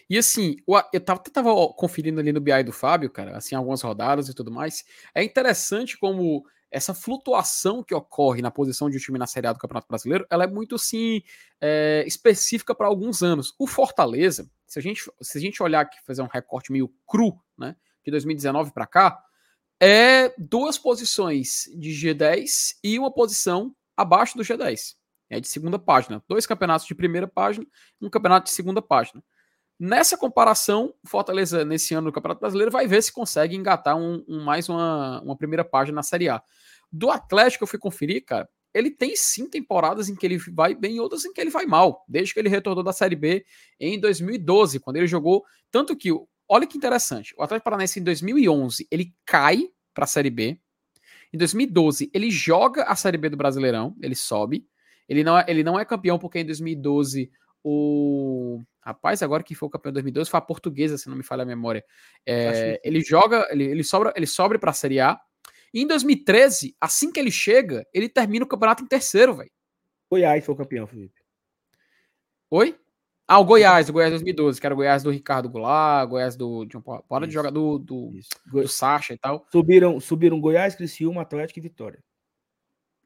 E assim, eu tava, tava conferindo ali no BI do Fábio, cara, assim, algumas rodadas e tudo mais. É interessante como essa flutuação que ocorre na posição de um time na Série A do Campeonato Brasileiro, ela é muito assim é, específica para alguns anos. O Fortaleza, se a gente se a gente olhar aqui, fazer um recorte meio cru, né, de 2019 para cá, é duas posições de G10 e uma posição abaixo do G10. É de segunda página. Dois campeonatos de primeira página, um campeonato de segunda página. Nessa comparação, Fortaleza, nesse ano do Campeonato Brasileiro, vai ver se consegue engatar um, um, mais uma, uma primeira página na Série A. Do Atlético, eu fui conferir, cara, ele tem sim temporadas em que ele vai bem e outras em que ele vai mal, desde que ele retornou da Série B em 2012, quando ele jogou. Tanto que, olha que interessante, o Atlético Paranaense em 2011 ele cai para a Série B. Em 2012 ele joga a Série B do Brasileirão, ele sobe. Ele não é, ele não é campeão porque em 2012 o Rapaz, agora que foi o campeão de 2012 foi a portuguesa, se não me falha a memória. É, ele joga, ele, ele sobra, ele sobra para a Série A. E em 2013, assim que ele chega, ele termina o campeonato em terceiro, velho. Goiás foi o campeão, Felipe. Oi? Ah, o Goiás, o Goiás 2012, que era o Goiás do Ricardo Goulart, Goiás do. De uma de jogar do, do, do Sacha e tal. Subiram, subiram Goiás, Criciúma, Atlético e Vitória.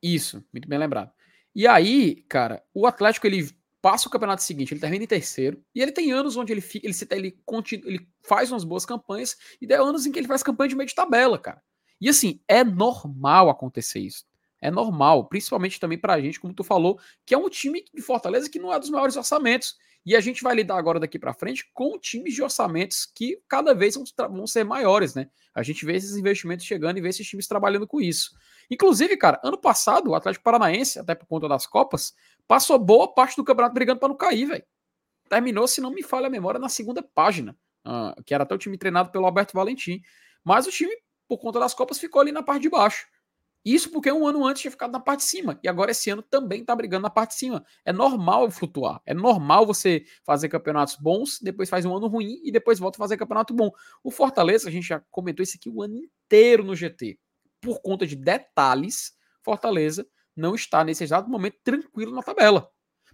Isso, muito bem lembrado. E aí, cara, o Atlético ele passa o campeonato seguinte, ele termina em terceiro, e ele tem anos onde ele fica, ele, ele, continua, ele faz umas boas campanhas, e tem anos em que ele faz campanha de meio de tabela, cara. E assim, é normal acontecer isso. É normal, principalmente também pra gente, como tu falou, que é um time de Fortaleza que não é dos maiores orçamentos. E a gente vai lidar agora daqui para frente com times de orçamentos que cada vez vão, ser maiores, né? A gente vê esses investimentos chegando e vê esses times trabalhando com isso. Inclusive, cara, ano passado, o Atlético Paranaense, até por conta das Copas, passou boa parte do campeonato brigando para não cair, velho. Terminou, se não me falha a memória, na segunda página, uh, que era até o time treinado pelo Alberto Valentim. Mas o time, por conta das Copas, ficou ali na parte de baixo. Isso porque um ano antes tinha ficado na parte de cima. E agora esse ano também está brigando na parte de cima. É normal flutuar. É normal você fazer campeonatos bons, depois faz um ano ruim e depois volta a fazer campeonato bom. O Fortaleza, a gente já comentou isso aqui o ano inteiro no GT. Por conta de detalhes, Fortaleza não está nesse exato momento tranquilo na tabela.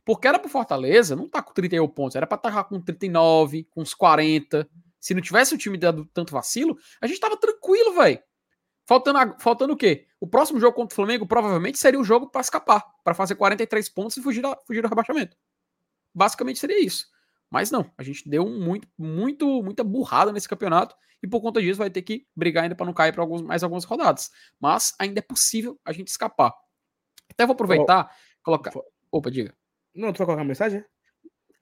Porque era pro Fortaleza, não tá com 31 pontos, era para estar tá com 39, com uns 40. Se não tivesse o time dando tanto vacilo, a gente tava tranquilo, velho. Faltando, faltando o quê? O próximo jogo contra o Flamengo provavelmente seria o jogo para escapar, para fazer 43 pontos e fugir, da, fugir do rebaixamento. Basicamente seria isso. Mas não, a gente deu muito, muito, muita burrada nesse campeonato e por conta disso vai ter que brigar ainda para não cair para mais algumas rodadas. Mas ainda é possível a gente escapar. Até vou aproveitar, oh, colocar. Opa, diga. Não, tu vai colocar mensagem?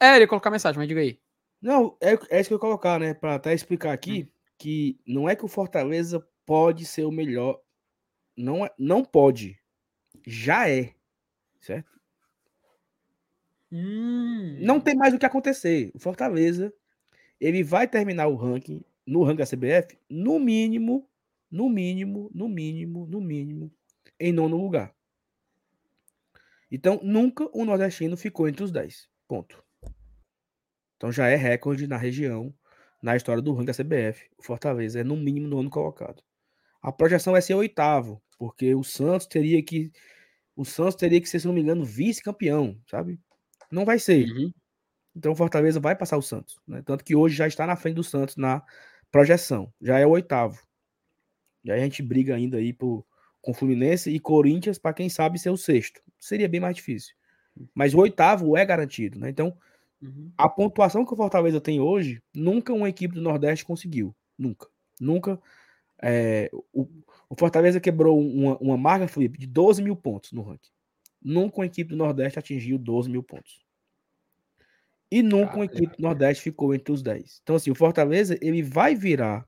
É, ele ia colocar mensagem, mas diga aí. Não, é, é isso que eu ia colocar, né? Para até explicar aqui hum. que não é que o Fortaleza pode ser o melhor. Não, é, não pode. Já é. Certo? Hum. Não tem mais o que acontecer. O Fortaleza ele vai terminar o ranking no ranking da CBF no mínimo, no mínimo, no mínimo, no mínimo, em nono lugar. Então, nunca o nordestino ficou entre os 10. Ponto. Então já é recorde na região, na história do ranking da CBF. O Fortaleza é no mínimo no ano colocado. A projeção vai ser oitavo, porque o Santos teria que. O Santos teria que ser, se não me engano, vice-campeão, sabe? Não vai ser. Uhum. Então o Fortaleza vai passar o Santos. Né? Tanto que hoje já está na frente do Santos na projeção. Já é o oitavo. E aí a gente briga ainda aí por, com Fluminense e Corinthians para quem sabe ser o sexto. Seria bem mais difícil. Mas o oitavo é garantido, né? Então, uhum. a pontuação que o Fortaleza tem hoje, nunca uma equipe do Nordeste conseguiu. Nunca. Nunca é, o, o, Fortaleza quebrou uma, uma marca, Felipe, de 12 mil pontos no ranking. Nunca uma equipe do Nordeste atingiu 12 mil pontos. E nunca uma equipe do Nordeste ficou entre os 10. Então, assim, o Fortaleza ele vai virar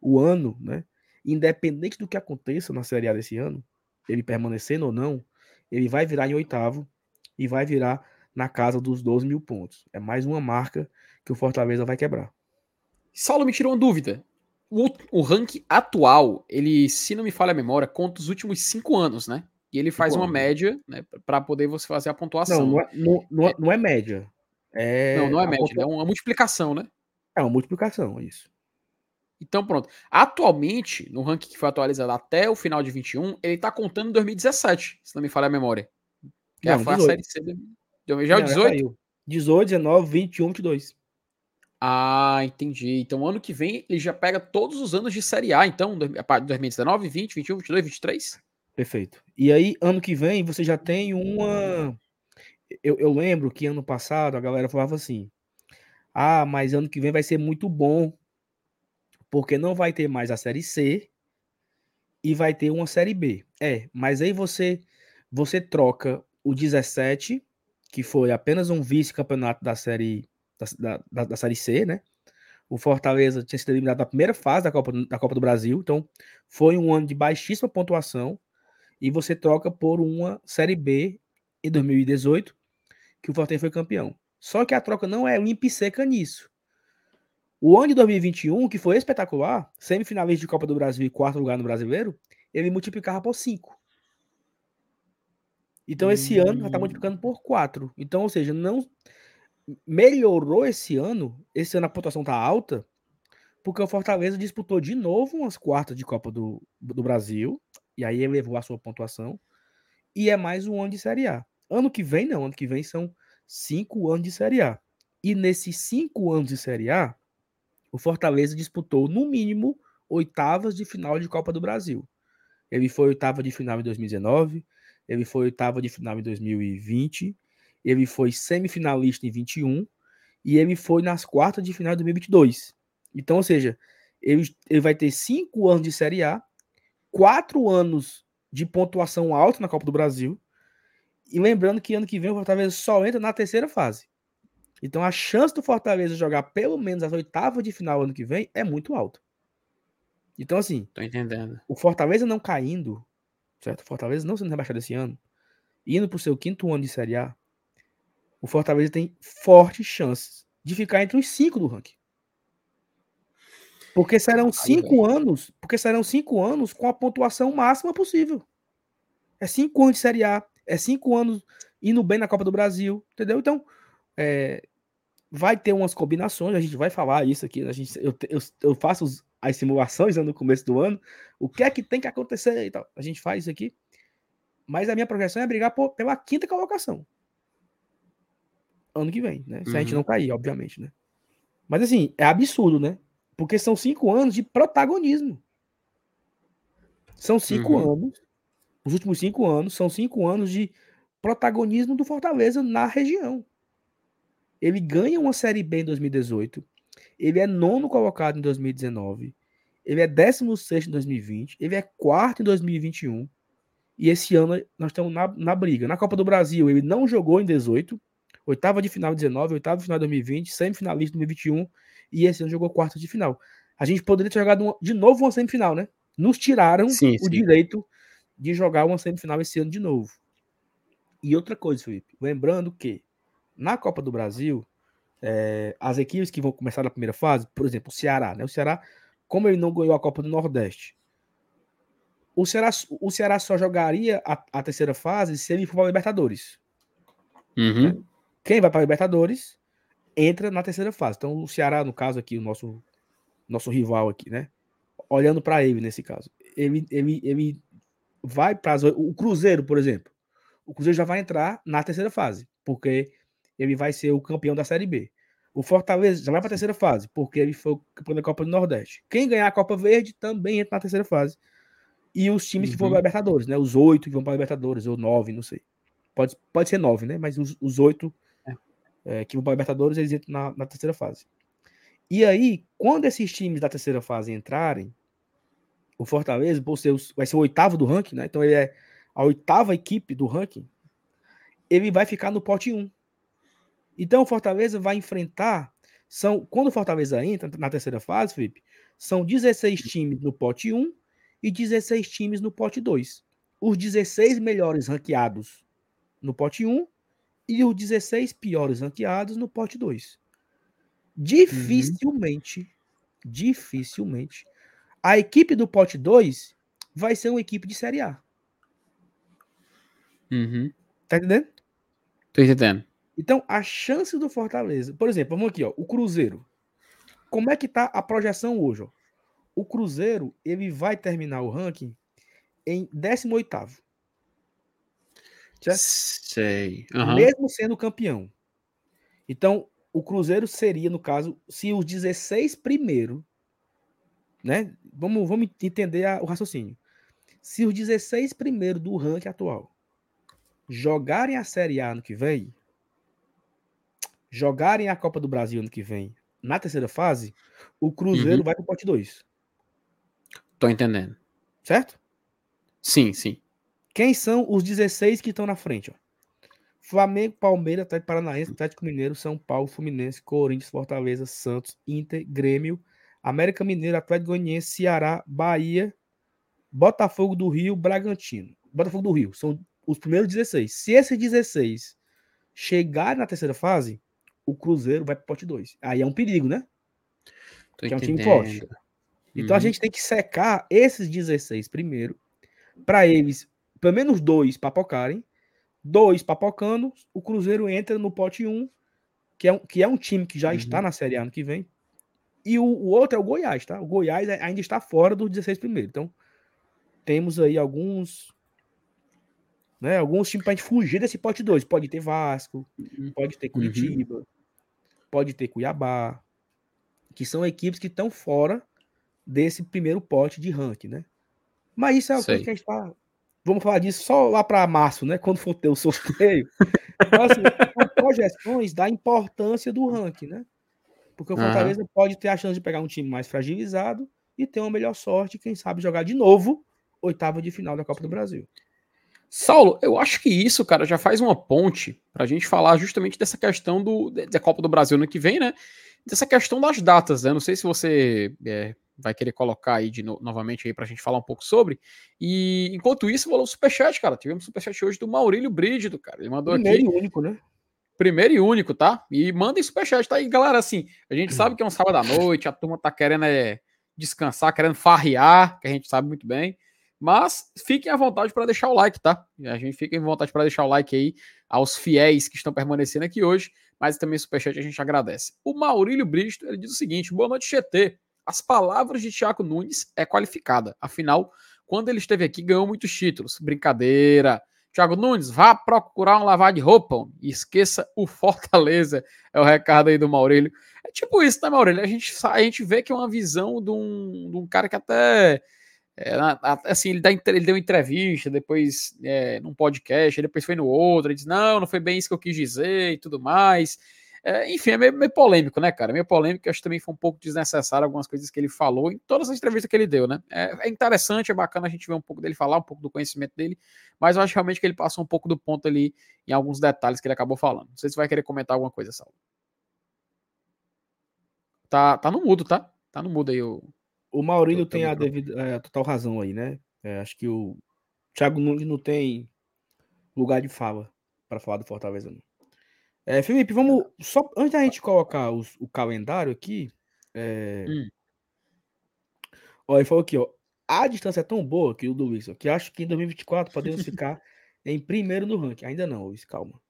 o ano, né? Independente do que aconteça na Série A desse ano, ele permanecendo ou não, ele vai virar em oitavo e vai virar na casa dos 12 mil pontos. É mais uma marca que o Fortaleza vai quebrar. Saulo me tirou uma dúvida o, o ranking atual, ele, se não me falha a memória, conta os últimos cinco anos, né? E ele faz uma média, né, para poder você fazer a pontuação. Não, não é, não, não é, não é média. É não, não é média, pontua... é uma multiplicação, né? É uma multiplicação, isso. Então, pronto. Atualmente, no ranking que foi atualizado até o final de 21, ele tá contando 2017, se não me falha a memória. Que não, foi 18. a série C. Já é o 18? 18, 19, 21, 22. Ah, entendi. Então, ano que vem ele já pega todos os anos de Série A, então, 2019, 20, 21, 22, 23? Perfeito. E aí, ano que vem, você já tem uma. Eu, eu lembro que ano passado a galera falava assim: ah, mas ano que vem vai ser muito bom, porque não vai ter mais a Série C e vai ter uma Série B. É, mas aí você, você troca o 17, que foi apenas um vice-campeonato da Série da, da, da Série C, né? O Fortaleza tinha sido eliminado na primeira fase da Copa, da Copa do Brasil, então foi um ano de baixíssima pontuação e você troca por uma Série B em 2018, que o Fortaleza foi campeão. Só que a troca não é limpa e seca nisso. O ano de 2021, que foi espetacular, semifinalista de Copa do Brasil e quarto lugar no Brasileiro, ele multiplicava por 5. Então esse hum. ano já está multiplicando por 4. Então, ou seja, não melhorou esse ano. Esse ano a pontuação tá alta, porque o Fortaleza disputou de novo umas quartas de Copa do, do Brasil, e aí elevou a sua pontuação, e é mais um ano de Série A. Ano que vem, não, ano que vem são cinco anos de Série A. E nesses cinco anos de Série A, o Fortaleza disputou, no mínimo, oitavas de final de Copa do Brasil. Ele foi oitava de final em 2019, ele foi oitava de final em 2020, ele foi semifinalista em 21 e ele foi nas quartas de final de 2022. Então, ou seja, ele, ele vai ter cinco anos de Série A, quatro anos de pontuação alta na Copa do Brasil. E lembrando que ano que vem o Fortaleza só entra na terceira fase. Então a chance do Fortaleza jogar pelo menos as oitavas de final ano que vem é muito alta. Então, assim. Tô entendendo. O Fortaleza não caindo, certo? O Fortaleza não sendo rebaixado esse ano, indo pro seu quinto ano de Série A, o Fortaleza tem fortes chances de ficar entre os cinco do ranking. Porque serão cinco anos, porque serão cinco anos com a pontuação máxima possível. É cinco anos de Série A, é cinco anos indo bem na Copa do Brasil, entendeu? Então, é, vai ter umas combinações, a gente vai falar isso aqui, a gente, eu, eu, eu faço as simulações né, no começo do ano, o que é que tem que acontecer e tal. A gente faz isso aqui. Mas a minha projeção é brigar por, pela quinta colocação. Ano que vem, né? Se uhum. a gente uhum. não cair, obviamente, né? Mas assim, é absurdo, né? Porque são cinco anos de protagonismo. São cinco uhum. anos. Os últimos cinco anos são cinco anos de protagonismo do Fortaleza na região. Ele ganha uma Série B em 2018. Ele é nono colocado em 2019. Ele é décimo sexto em 2020. Ele é quarto em 2021. E esse ano nós estamos na, na briga. Na Copa do Brasil, ele não jogou em 18, oitava de final 19, oitava de final 2020, semifinalista 2021, e esse ano jogou quarta de final. A gente poderia ter jogado de novo uma semifinal, né? Nos tiraram sim, o sim. direito de jogar uma semifinal esse ano de novo. E outra coisa, Felipe, lembrando que na Copa do Brasil, é, as equipes que vão começar na primeira fase, por exemplo, o Ceará, né? O Ceará, como ele não ganhou a Copa do Nordeste, o Ceará, o Ceará só jogaria a, a terceira fase se ele for para Libertadores. Uhum. Quem vai para a Libertadores entra na terceira fase. Então, o Ceará, no caso aqui, o nosso, nosso rival aqui, né? Olhando para ele nesse caso, ele, ele, ele vai para o Cruzeiro, por exemplo. O Cruzeiro já vai entrar na terceira fase, porque ele vai ser o campeão da Série B. O Fortaleza já vai para a terceira fase, porque ele foi o campeão da Copa do Nordeste. Quem ganhar a Copa Verde também entra na terceira fase e os times uhum. que vão para a Libertadores, né? Os oito que vão para a Libertadores, ou nove, não sei. Pode, pode ser nove, né? Mas os, os oito é. Que vão para a Libertadores, eles entram na, na, terceira fase. E aí, quando esses times da terceira fase entrarem, o Fortaleza ser, vai ser o oitavo do ranking, né? Então ele é a oitava equipe do ranking. Ele vai ficar no pote 1. Então o Fortaleza vai enfrentar. São, quando o Fortaleza entra na terceira fase, Felipe, são 16 times no pote 1 e 16 times no pote 2. Os 16 melhores ranqueados no pote 1 e os 16 piores ranqueados no pote 2. Dificilmente, uhum. dificilmente, a equipe do pote 2 vai ser uma equipe de Série A. Uhum. Tá entendendo? Tô entendendo. Então, a chance do Fortaleza, por exemplo, vamos aqui, ó, o Cruzeiro. Como é que tá a projeção hoje, ó? O Cruzeiro, ele vai terminar o ranking em 18º. Certo? Sei. Uhum. Mesmo sendo campeão. Então, o Cruzeiro seria, no caso, se os 16 primeiro, né? Vamos, vamos entender a, o raciocínio. Se os 16 primeiro do ranking atual jogarem a Série A ano que vem, jogarem a Copa do Brasil ano que vem, na terceira fase, o Cruzeiro uhum. vai para o pote 2. Tô entendendo. Certo? Sim, sim. Quem são os 16 que estão na frente? Ó? Flamengo, Palmeiras, Atlético Paranaense, Atlético Mineiro, São Paulo, Fluminense, Corinthians, Fortaleza, Santos, Inter, Grêmio, América Mineiro, Atlético Goianiense, Ceará, Bahia, Botafogo do Rio, Bragantino. Botafogo do Rio. São os primeiros 16. Se esses 16 chegarem na terceira fase, o Cruzeiro vai para o pote 2. Aí é um perigo, né? Tô que é um time forte. Então uhum. a gente tem que secar esses 16 primeiro, para eles, pelo menos dois papocarem, dois papocando, o Cruzeiro entra no pote 1, que é um, que é um time que já uhum. está na Série A ano que vem, e o, o, outro é o Goiás, tá? O Goiás ainda está fora dos 16 primeiro. Então, temos aí alguns né, alguns times para a gente fugir desse pote 2. Pode ter Vasco, uhum. pode ter Curitiba, uhum. pode ter Cuiabá, que são equipes que estão fora desse primeiro pote de ranking, né? Mas isso é uma coisa que a gente tá. Vamos falar disso só lá para março, né? Quando for ter o sorteio. então, assim, são projeções da importância do ranking, né? Porque o Fortaleza uhum. pode ter a chance de pegar um time mais fragilizado e ter uma melhor sorte, quem sabe jogar de novo oitava de final da Copa do Brasil. Saulo, eu acho que isso, cara, já faz uma ponte para a gente falar justamente dessa questão do, da Copa do Brasil no que vem, né? Dessa questão das datas, né? Não sei se você é, vai querer colocar aí de no, novamente aí pra gente falar um pouco sobre. E enquanto isso, falou o superchat, cara. Tivemos superchat hoje do Maurílio Brígido, cara. Ele mandou Primeiro aqui. e único, né? Primeiro e único, tá? E mandem superchat, tá? E galera, assim, a gente sabe que é um sábado à noite, a turma tá querendo é, descansar, querendo farrear, que a gente sabe muito bem. Mas fiquem à vontade para deixar o like, tá? A gente fica à vontade para deixar o like aí aos fiéis que estão permanecendo aqui hoje, mas também o superchat a gente agradece. O Maurílio Bristo, ele diz o seguinte: boa noite, GT. As palavras de Thiago Nunes é qualificada. Afinal, quando ele esteve aqui, ganhou muitos títulos. Brincadeira. Thiago Nunes, vá procurar um lavar de roupa e esqueça o Fortaleza. É o recado aí do Maurílio. É tipo isso, né, Maurílio? A gente, a gente vê que é uma visão de um, de um cara que até. É, assim, ele, dá, ele deu entrevista, depois é, num podcast, depois foi no outro, ele diz: Não, não foi bem isso que eu quis dizer e tudo mais. É, enfim, é meio, meio, polêmico, né, cara? Meio polêmico, acho que também foi um pouco desnecessário algumas coisas que ele falou em todas as entrevistas que ele deu, né? É, é, interessante, é bacana a gente ver um pouco dele falar, um pouco do conhecimento dele, mas eu acho realmente que ele passou um pouco do ponto ali em alguns detalhes que ele acabou falando. Não sei se vai querer comentar alguma coisa, Saulo. Tá, tá no mudo, tá? Tá no mudo aí o. O Maurílio tem a devida, é, total razão aí, né? É, acho que o Thiago Nunes não tem lugar de fala para falar do Fortaleza. Não. É, Felipe, vamos. Só antes da gente colocar os, o calendário aqui. É... Hum. Ó, ele falou aqui, ó. A distância é tão boa que o do Wilson, que acho que em 2024 podemos ficar em primeiro no ranking. Ainda não, Luiz, calma.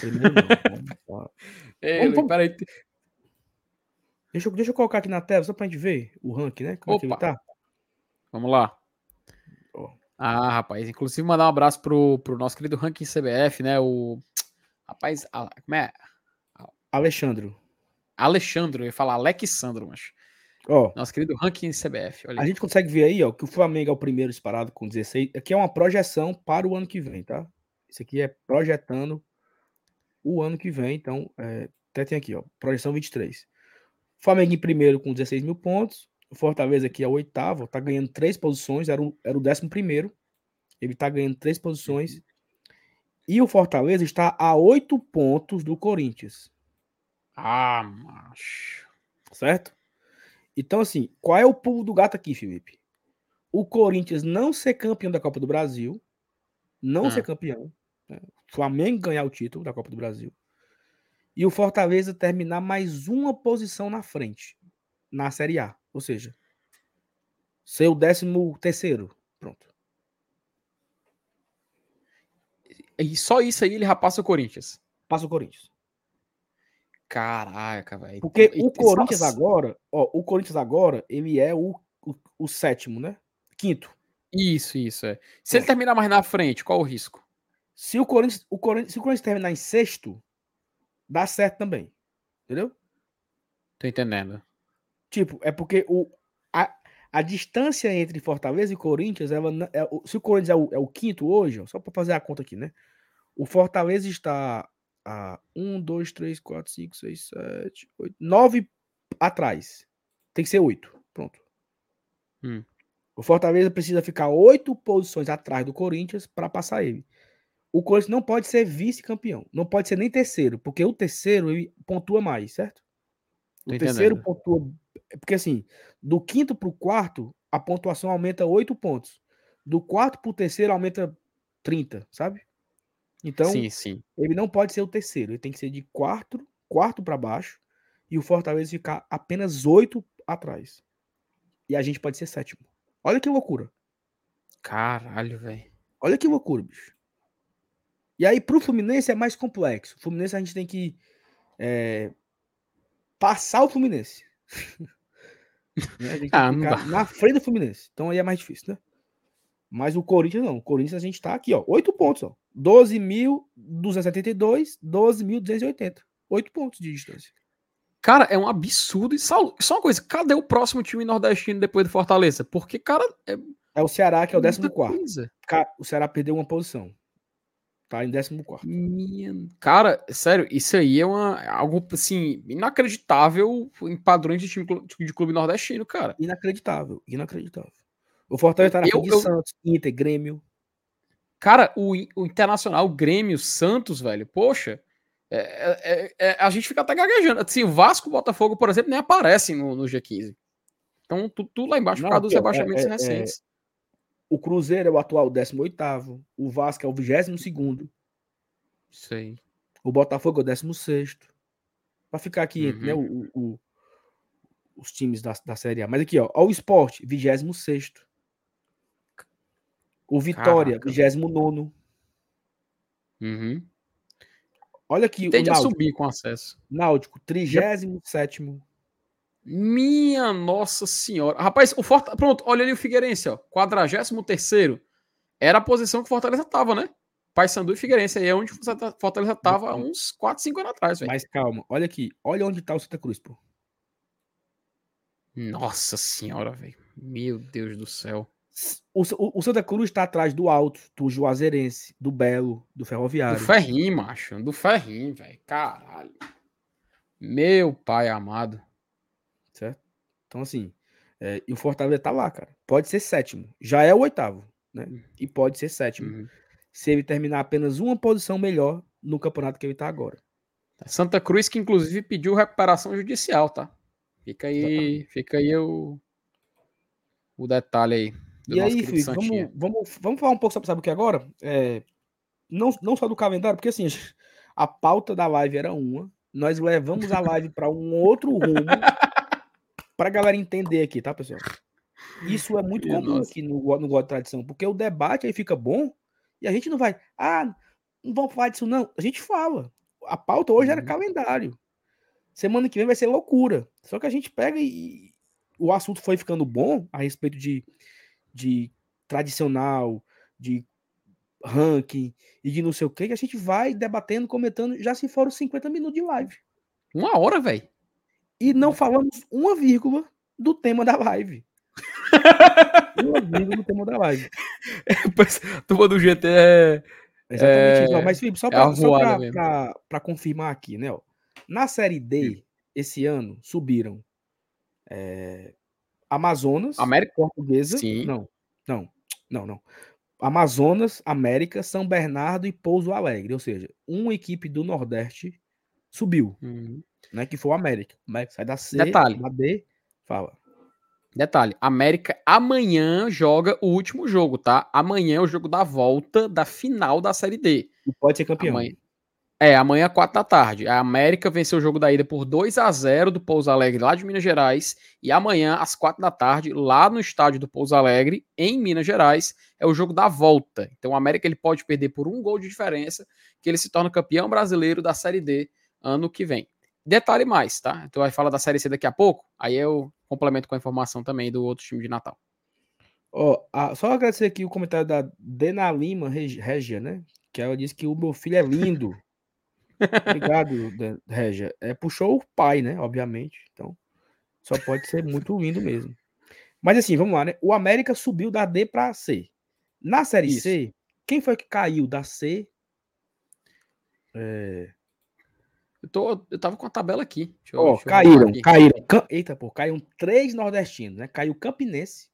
Primeiro não. Vamos, Ei, vamos, vamos... Peraí. Deixa, eu, deixa eu colocar aqui na tela, só pra gente ver o ranking, né? Como Opa. é que ele tá. Vamos lá. Oh. Ah, rapaz, inclusive mandar um abraço pro, pro nosso querido ranking CBF, né? O Rapaz, como é? Alexandro. Alexandro, eu ia falar Alexandro, mas. Ó, Nosso querido ranking CBF. a gente consegue ver aí, ó, que o Flamengo é o primeiro disparado com 16. Aqui é uma projeção para o ano que vem, tá? Isso aqui é projetando o ano que vem. Então, é, até tem aqui, ó, projeção 23. Flamengo em primeiro com 16 mil pontos. O Fortaleza aqui é o oitavo, tá ganhando três posições, era o, era o décimo primeiro. Ele tá ganhando três posições. E o Fortaleza está a oito pontos do Corinthians. Ah, macho. Certo? Então, assim, qual é o pulo do gato aqui, Felipe? O Corinthians não ser campeão da Copa do Brasil, não hum. ser campeão, né? Flamengo ganhar o título da Copa do Brasil, e o Fortaleza terminar mais uma posição na frente, na Série A. Ou seja, ser o décimo terceiro. Pronto. E só isso aí ele já passa o Corinthians. Passa o Corinthians. Caraca, velho. Porque e, o Corinthians nossa. agora, ó, o Corinthians agora, ele é o, o, o, sétimo, né? Quinto. Isso, isso, é. Se é. ele terminar mais na frente, qual o risco? Se o Corinthians, o Corinthians, se o Corinthians terminar em sexto, dá certo também. Entendeu? Tô entendendo. Tipo, é porque o, a, distância entre Fortaleza e Corinthians, ela, é, se o Corinthians é o, é o quinto hoje, só para fazer a conta aqui, né? O Fortaleza está a 1, 2, 3, 4, 5, 6, 7, 8, 9 atrás. Tem que ser 8. Pronto. Hum. O Fortaleza precisa ficar 8 posições atrás do Corinthians para passar ele. O Corinthians não pode ser vice-campeão. Não pode ser nem terceiro, porque o terceiro ele pontua mais, certo? O terceiro pontua é porque assim, do quinto para o quarto, a pontuação aumenta 8 pontos. Do quarto para o terceiro aumenta 30, sabe? Então, sim, sim. ele não pode ser o terceiro. Ele tem que ser de quarto, quarto para baixo. E o Fortaleza ficar apenas oito atrás. E a gente pode ser sétimo. Olha que loucura. Caralho, velho. Olha que loucura, bicho. E aí, pro Fluminense é mais complexo. O Fluminense a gente tem que é, passar o Fluminense. Né? Ah, na frente do Fluminense. Então aí é mais difícil, né? Mas o Corinthians não. O Corinthians a gente tá aqui, ó. 8 pontos, ó. 12.272, 12.280. 8 pontos de distância. Cara, é um absurdo. E só, só uma coisa, cadê o próximo time nordestino depois do Fortaleza? Porque, cara. É, é o Ceará, que é o 14. O Ceará perdeu uma posição. Tá em 14. Minha... Cara, sério, isso aí é uma, algo assim, inacreditável em padrões de time de clube nordestino, cara. Inacreditável, inacreditável. O Fortaleza tá na eu, eu... Santos, Inter, Grêmio. Cara, o, o Internacional, o Grêmio, Santos, velho, poxa, é, é, é, é, a gente fica até gaguejando. Assim, o Vasco e Botafogo, por exemplo, nem aparecem no, no G15. Então, tudo tu lá embaixo Não, por causa dos rebaixamentos é, é, recentes. O Cruzeiro é o atual 18. O Vasco é o 22. Sei. O Botafogo é o 16. Para ficar aqui, uhum. né, o, o, os times da, da Série A. Mas aqui, ó, ó o Sport, 26. O Vitória, 29. Uhum. Olha aqui Tende o Náutico. a subir com acesso. Náutico, 37. Minha Nossa Senhora. Rapaz, o Fortaleza. Pronto, olha ali o Figueirense, ó. 43. Era a posição que o Fortaleza tava, né? Paysandu e Figueirense. Aí é onde o Fortaleza tava uns 4, 5 anos atrás, velho. Mas calma, olha aqui. Olha onde tá o Santa Cruz, pô. Nossa Senhora, velho. Meu Deus do céu. O, o, o, Santa Cruz está atrás do Alto, do Juazeirense, do Belo, do Ferroviário. Do Ferrinho, macho. Do Ferrinho, velho. Caralho. Meu pai amado. Então, assim. É, e o Fortaleza tá lá, cara. Pode ser sétimo. Já é o oitavo, né? Hum. E pode ser sétimo. Uhum. Se ele terminar apenas uma posição melhor no campeonato que ele tá agora. Santa Cruz, que inclusive pediu recuperação judicial, tá? Fica aí, fica aí o, o detalhe aí. E aí, Felipe, vamos, vamos, vamos falar um pouco sobre sabe o que agora? É, não, não só do calendário, porque assim, a pauta da live era uma, nós levamos a live para um outro rumo para a galera entender aqui, tá, pessoal? Isso é muito comum nossa. aqui no, no God de Tradição, porque o debate aí fica bom e a gente não vai, ah, não vamos falar disso, não. A gente fala. A pauta hoje uhum. era calendário. Semana que vem vai ser loucura. Só que a gente pega e o assunto foi ficando bom a respeito de de tradicional, de ranking e de não sei o que, que a gente vai debatendo, comentando, já se foram 50 minutos de live. Uma hora, velho. E não falamos uma vírgula do tema da live. uma vírgula do tema da live. É, turma do GT é. Exatamente isso. É... Mas, Felipe, só para é confirmar aqui, né? Ó, na série D, esse ano, subiram é, Amazonas, América Portuguesa. Sim. Não, não, não, não. Amazonas, América, São Bernardo e Pouso Alegre. Ou seja, uma equipe do Nordeste subiu, uhum. Né? Que foi o América. América sai da C, Detalhe. da D, fala. Detalhe, América amanhã joga o último jogo, tá? Amanhã é o jogo da volta da final da Série D. E pode ser campeão. Amanhã, é, amanhã, 4 da tarde. A América venceu o jogo da ida por 2 a 0 do Pouso Alegre, lá de Minas Gerais. E amanhã, às 4 da tarde, lá no estádio do Pouso Alegre, em Minas Gerais, é o jogo da volta. Então, o América ele pode perder por um gol de diferença, que ele se torna campeão brasileiro da Série D ano que vem. Detalhe mais, tá? Então, vai falar da Série C daqui a pouco. Aí eu complemento com a informação também do outro time de Natal. Ó, oh, só agradecer aqui o comentário da Dena Lima Regia, né? Que ela disse que o meu filho é lindo. Obrigado, Regia. É, puxou o pai, né? Obviamente. Então, só pode ser muito lindo mesmo. Mas assim, vamos lá, né? O América subiu da D para C. Na Série Isso. C, quem foi que caiu da C? É... Eu, tô, eu tava com a tabela aqui. Deixa oh, deixa caíram, aqui. caíram. Eita, pô, caíram três nordestinos, né? Caiu Campinense,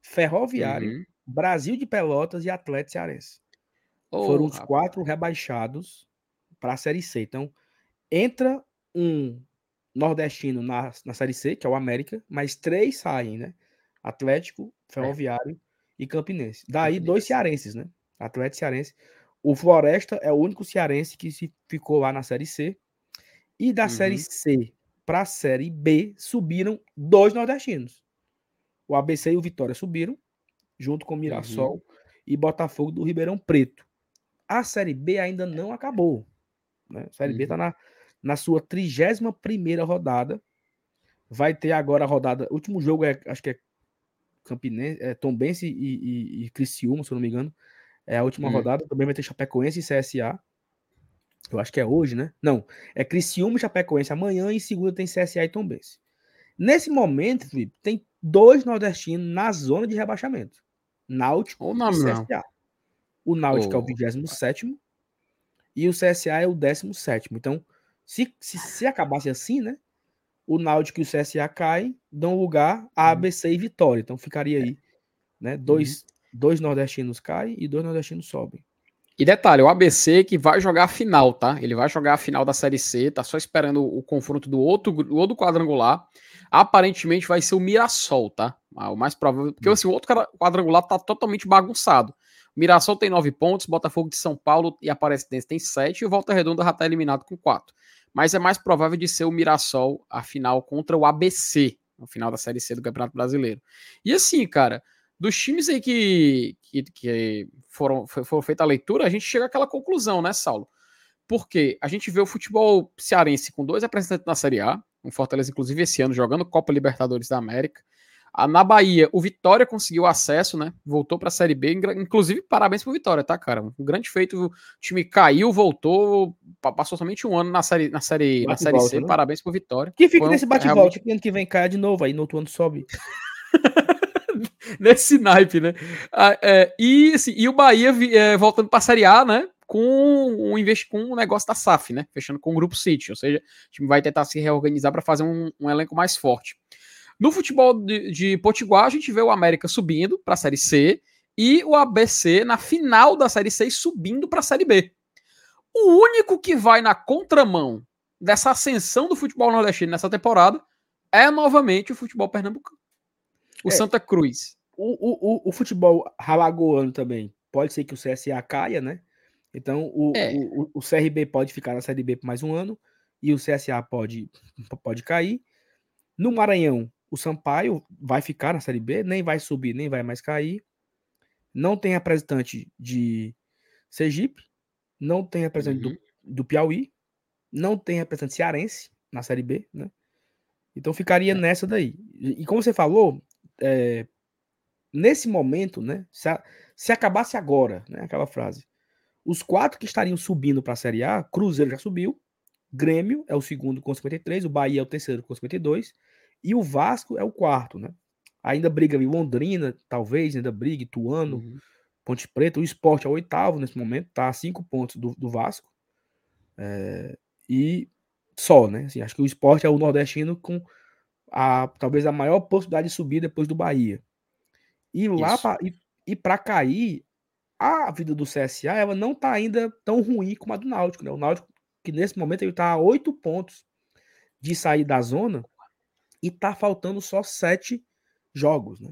Ferroviário, uhum. Brasil de Pelotas e Atlético Cearense. Oh, Foram os rapaz. quatro rebaixados para a Série C. Então, entra um nordestino na, na Série C, que é o América, mas três saem, né? Atlético, Ferroviário é. e Campinense. Daí, Campinense. dois cearenses, né? Atlético Cearense. O Floresta é o único cearense que se ficou lá na Série C. E da uhum. Série C para a Série B subiram dois nordestinos. O ABC e o Vitória subiram, junto com o Mirassol uhum. e Botafogo do Ribeirão Preto. A Série B ainda não acabou. Né? A Série uhum. B está na, na sua 31 rodada. Vai ter agora a rodada. O último jogo é, acho que é Campinense, é Tombense e, e, e Criciúma, se eu não me engano. É a última uhum. rodada. Também vai ter Chapecoense e CSA. Eu acho que é hoje, né? Não. É Criciúma e Chapecoense amanhã. E segunda tem CSA e Tombense. Nesse momento, Felipe, tem dois nordestinos na zona de rebaixamento. Náutico Ou não, e CSA. Não. O Náutico oh. é o 27 e o CSA é o 17. Então, se, se, se acabasse assim, né? O Náutico e o CSA caem, dão lugar a uhum. ABC e Vitória. Então ficaria aí, né? Dois, uhum. dois nordestinos caem e dois nordestinos sobem. E detalhe, o ABC que vai jogar a final, tá? Ele vai jogar a final da Série C, tá só esperando o confronto do outro, do outro quadrangular. Aparentemente vai ser o Mirassol, tá? Ah, o mais provável, porque assim, o outro quadrangular tá totalmente bagunçado. Mirassol tem nove pontos, Botafogo de São Paulo e Aparecidense tem sete, e o Volta Redonda já está eliminado com quatro. Mas é mais provável de ser o Mirassol a final contra o ABC, no final da Série C do Campeonato Brasileiro. E assim, cara, dos times aí que, que, que foram, foram feita a leitura, a gente chega àquela conclusão, né, Saulo? Porque a gente vê o futebol cearense com dois representantes na Série A, um Fortaleza, inclusive, esse ano, jogando Copa Libertadores da América. Na Bahia, o Vitória conseguiu acesso, né? Voltou para a Série B. Inclusive, parabéns pro Vitória, tá, cara? Um grande feito. O time caiu, voltou, passou somente um ano na Série, na série, na série volta, C. Né? Parabéns pro Vitória. Que fica nesse bate-volta, realmente... que ano que vem caia de novo, aí no outro ano sobe. nesse naipe, né? Ah, é, e, assim, e o Bahia é, voltando para a Série A, né? Com um, investi com um negócio da SAF, né? Fechando com o Grupo City, ou seja, o time vai tentar se reorganizar para fazer um, um elenco mais forte. No futebol de, de Potiguar, a gente vê o América subindo para a Série C e o ABC na final da Série C subindo para a Série B. O único que vai na contramão dessa ascensão do futebol nordestino nessa temporada é novamente o futebol pernambucano. O é, Santa Cruz. O, o, o, futebol ralagoano também. Pode ser que o CSA caia, né? Então o, é. o, o, CRB pode ficar na Série B por mais um ano e o CSA pode, pode cair. No Maranhão, o Sampaio vai ficar na Série B, nem vai subir, nem vai mais cair. Não tem representante de Sergipe, não tem representante uhum. do, do Piauí, não tem representante cearense na Série B, né? Então ficaria é. nessa daí. E, como você falou, é, nesse momento, né? Se, a, se acabasse agora, né? Aquela frase. Os quatro que estariam subindo para a Série A, Cruzeiro já subiu, Grêmio é o segundo com 53, o Bahia é o terceiro com 52 e o Vasco é o quarto, né? Ainda briga ali Londrina, talvez, ainda briga, Tuano, uhum. Ponte Preta. O esporte é o oitavo nesse momento, tá a cinco pontos do, do Vasco. É, e só, né? Assim, acho que o esporte é o nordestino com a talvez a maior possibilidade de subir depois do Bahia. E lá pra, e, e para cair, a vida do CSA ela não tá ainda tão ruim como a do Náutico, né? O Náutico que nesse momento ele tá a oito pontos de sair da zona e tá faltando só sete jogos, né?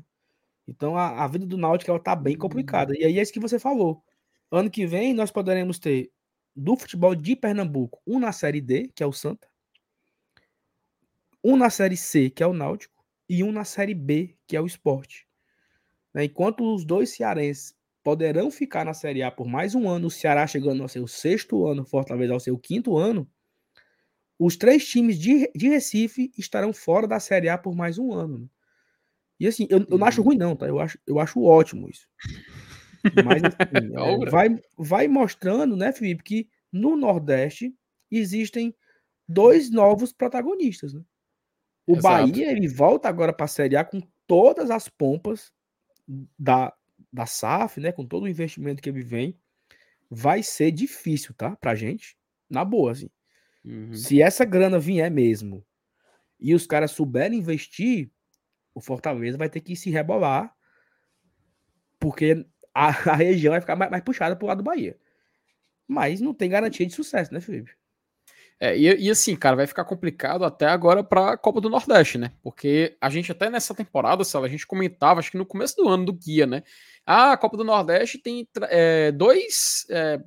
Então a, a vida do Náutico ela tá bem complicada. E aí é isso que você falou. Ano que vem nós poderemos ter do futebol de Pernambuco um na série D, que é o Santa, um na série C, que é o Náutico, e um na série B, que é o Esporte. Né? Enquanto os dois cearenses poderão ficar na série A por mais um ano, o Ceará chegando ao seu sexto ano, Fortaleza ao seu quinto ano, os três times de, de Recife estarão fora da Série A por mais um ano. Né? E assim, eu, eu não acho ruim, não, tá? Eu acho, eu acho ótimo isso. Mas assim, é, vai, vai mostrando, né, Felipe, que no Nordeste existem dois novos protagonistas. Né? O Exato. Bahia ele volta agora para a Série A com todas as pompas da, da SAF, né? Com todo o investimento que ele vem. Vai ser difícil, tá? Pra gente. Na boa, assim. Uhum. Se essa grana vier mesmo e os caras souberem investir, o Fortaleza vai ter que se rebolar, porque a, a região vai ficar mais, mais puxada pro lado do Bahia. Mas não tem garantia de sucesso, né, Felipe? É, e, e, assim, cara, vai ficar complicado até agora para a Copa do Nordeste, né? Porque a gente até nessa temporada, a gente comentava, acho que no começo do ano do guia, né? Ah, a Copa do Nordeste tem é, dois é,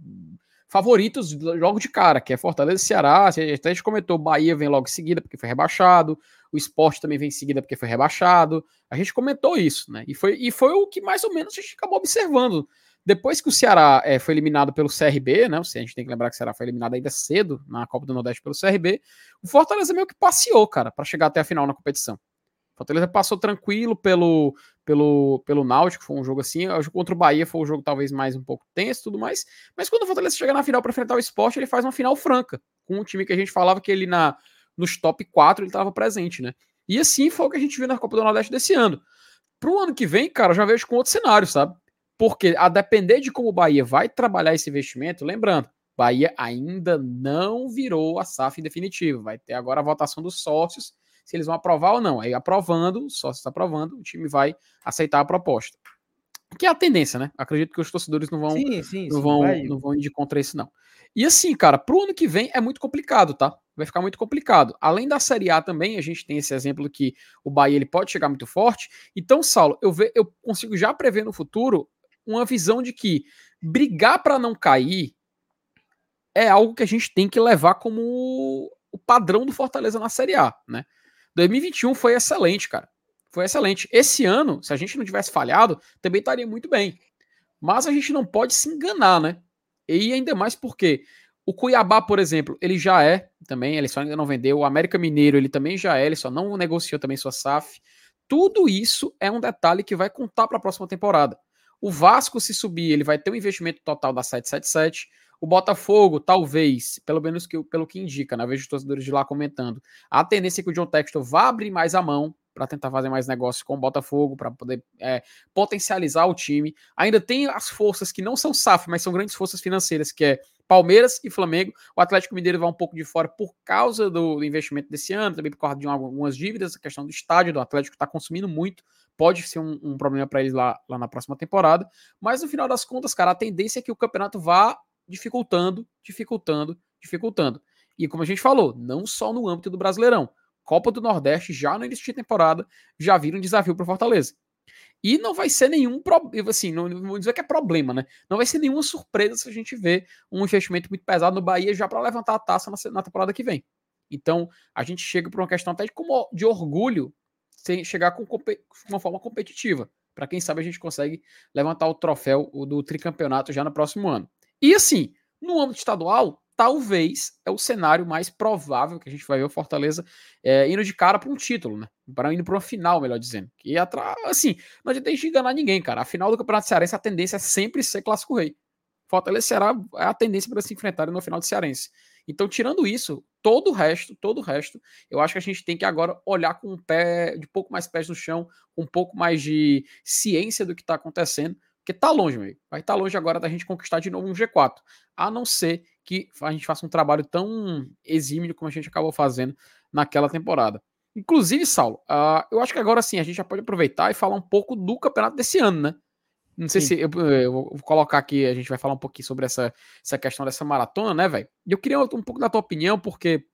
favoritos logo de cara, que é Fortaleza e Ceará. Até a gente comentou, Bahia vem logo em seguida porque foi rebaixado, o esporte também vem em seguida porque foi rebaixado. A gente comentou isso, né? E foi, e foi o que mais ou menos a gente acabou observando. Depois que o Ceará é, foi eliminado pelo CRB, né? A gente tem que lembrar que o Ceará foi eliminado ainda cedo na Copa do Nordeste pelo CRB. O Fortaleza meio que passeou, cara, para chegar até a final na competição. Fortaleza passou tranquilo pelo, pelo, pelo Náutico, foi um jogo assim. Contra o Bahia foi um jogo talvez mais um pouco tenso e tudo mais. Mas quando o Fortaleza chega na final para enfrentar o esporte, ele faz uma final franca, com um time que a gente falava que ele na, nos top 4 ele estava presente, né? E assim foi o que a gente viu na Copa do Nordeste desse ano. Pro ano que vem, cara, já vejo com outro cenário, sabe? Porque a depender de como o Bahia vai trabalhar esse investimento, lembrando, Bahia ainda não virou a SAF definitiva. Vai ter agora a votação dos sócios se eles vão aprovar ou não. Aí aprovando, só se está aprovando, o time vai aceitar a proposta. Que é a tendência, né? Acredito que os torcedores não vão, sim, sim, não, sim, vão não vão ir contra isso, não. E assim, cara, pro ano que vem é muito complicado, tá? Vai ficar muito complicado. Além da Série A também, a gente tem esse exemplo que o Bahia ele pode chegar muito forte. Então, Saulo, eu, ve, eu consigo já prever no futuro uma visão de que brigar para não cair é algo que a gente tem que levar como o padrão do Fortaleza na Série A, né? 2021 foi excelente, cara. foi excelente. Esse ano, se a gente não tivesse falhado, também estaria muito bem. Mas a gente não pode se enganar, né? E ainda mais porque o Cuiabá, por exemplo, ele já é também, ele só ainda não vendeu. O América Mineiro, ele também já é, ele só não negociou também sua SAF. Tudo isso é um detalhe que vai contar para a próxima temporada. O Vasco, se subir, ele vai ter um investimento total da 777. O Botafogo, talvez, pelo menos que, pelo que indica, né? vejo os torcedores de lá comentando, a tendência é que o John Textor vá abrir mais a mão para tentar fazer mais negócios com o Botafogo, para poder é, potencializar o time. Ainda tem as forças que não são SAF, mas são grandes forças financeiras, que é Palmeiras e Flamengo. O Atlético Mineiro vai um pouco de fora por causa do investimento desse ano, também por causa de algumas dívidas, a questão do estádio do Atlético está consumindo muito pode ser um, um problema para eles lá, lá na próxima temporada. Mas no final das contas, cara, a tendência é que o campeonato vá dificultando, dificultando, dificultando. E como a gente falou, não só no âmbito do Brasileirão. Copa do Nordeste, já no início de temporada, já vira um desafio para Fortaleza. E não vai ser nenhum problema, assim, não, vou dizer que é problema, né? Não vai ser nenhuma surpresa se a gente ver um investimento muito pesado no Bahia já para levantar a taça na, na, temporada que vem. Então, a gente chega por uma questão até de, como, de orgulho sem chegar com uma forma competitiva. Para quem sabe a gente consegue levantar o troféu do tricampeonato já no próximo ano. E assim, no âmbito estadual, talvez é o cenário mais provável que a gente vai ver o Fortaleza é, indo de cara para um título, né? Para indo para uma final, melhor dizendo. E atrás, assim, não adianta a gente enganar ninguém, cara. A final do Campeonato Cearense, a tendência é sempre ser clássico rei. Fortaleza será a tendência para se enfrentarem no final do Cearense. Então, tirando isso, todo o resto, todo o resto, eu acho que a gente tem que agora olhar com um pé, de pouco mais pés no chão, um pouco mais de ciência do que está acontecendo, porque tá longe, meio. Vai estar tá longe agora da gente conquistar de novo um G4. A não ser que a gente faça um trabalho tão exímio como a gente acabou fazendo naquela temporada. Inclusive, Saulo, uh, eu acho que agora sim a gente já pode aproveitar e falar um pouco do campeonato desse ano, né? Não sei sim. se eu, eu, vou colocar aqui, a gente vai falar um pouquinho sobre essa, essa questão dessa maratona, né, velho? E eu queria um pouco da tua opinião, porque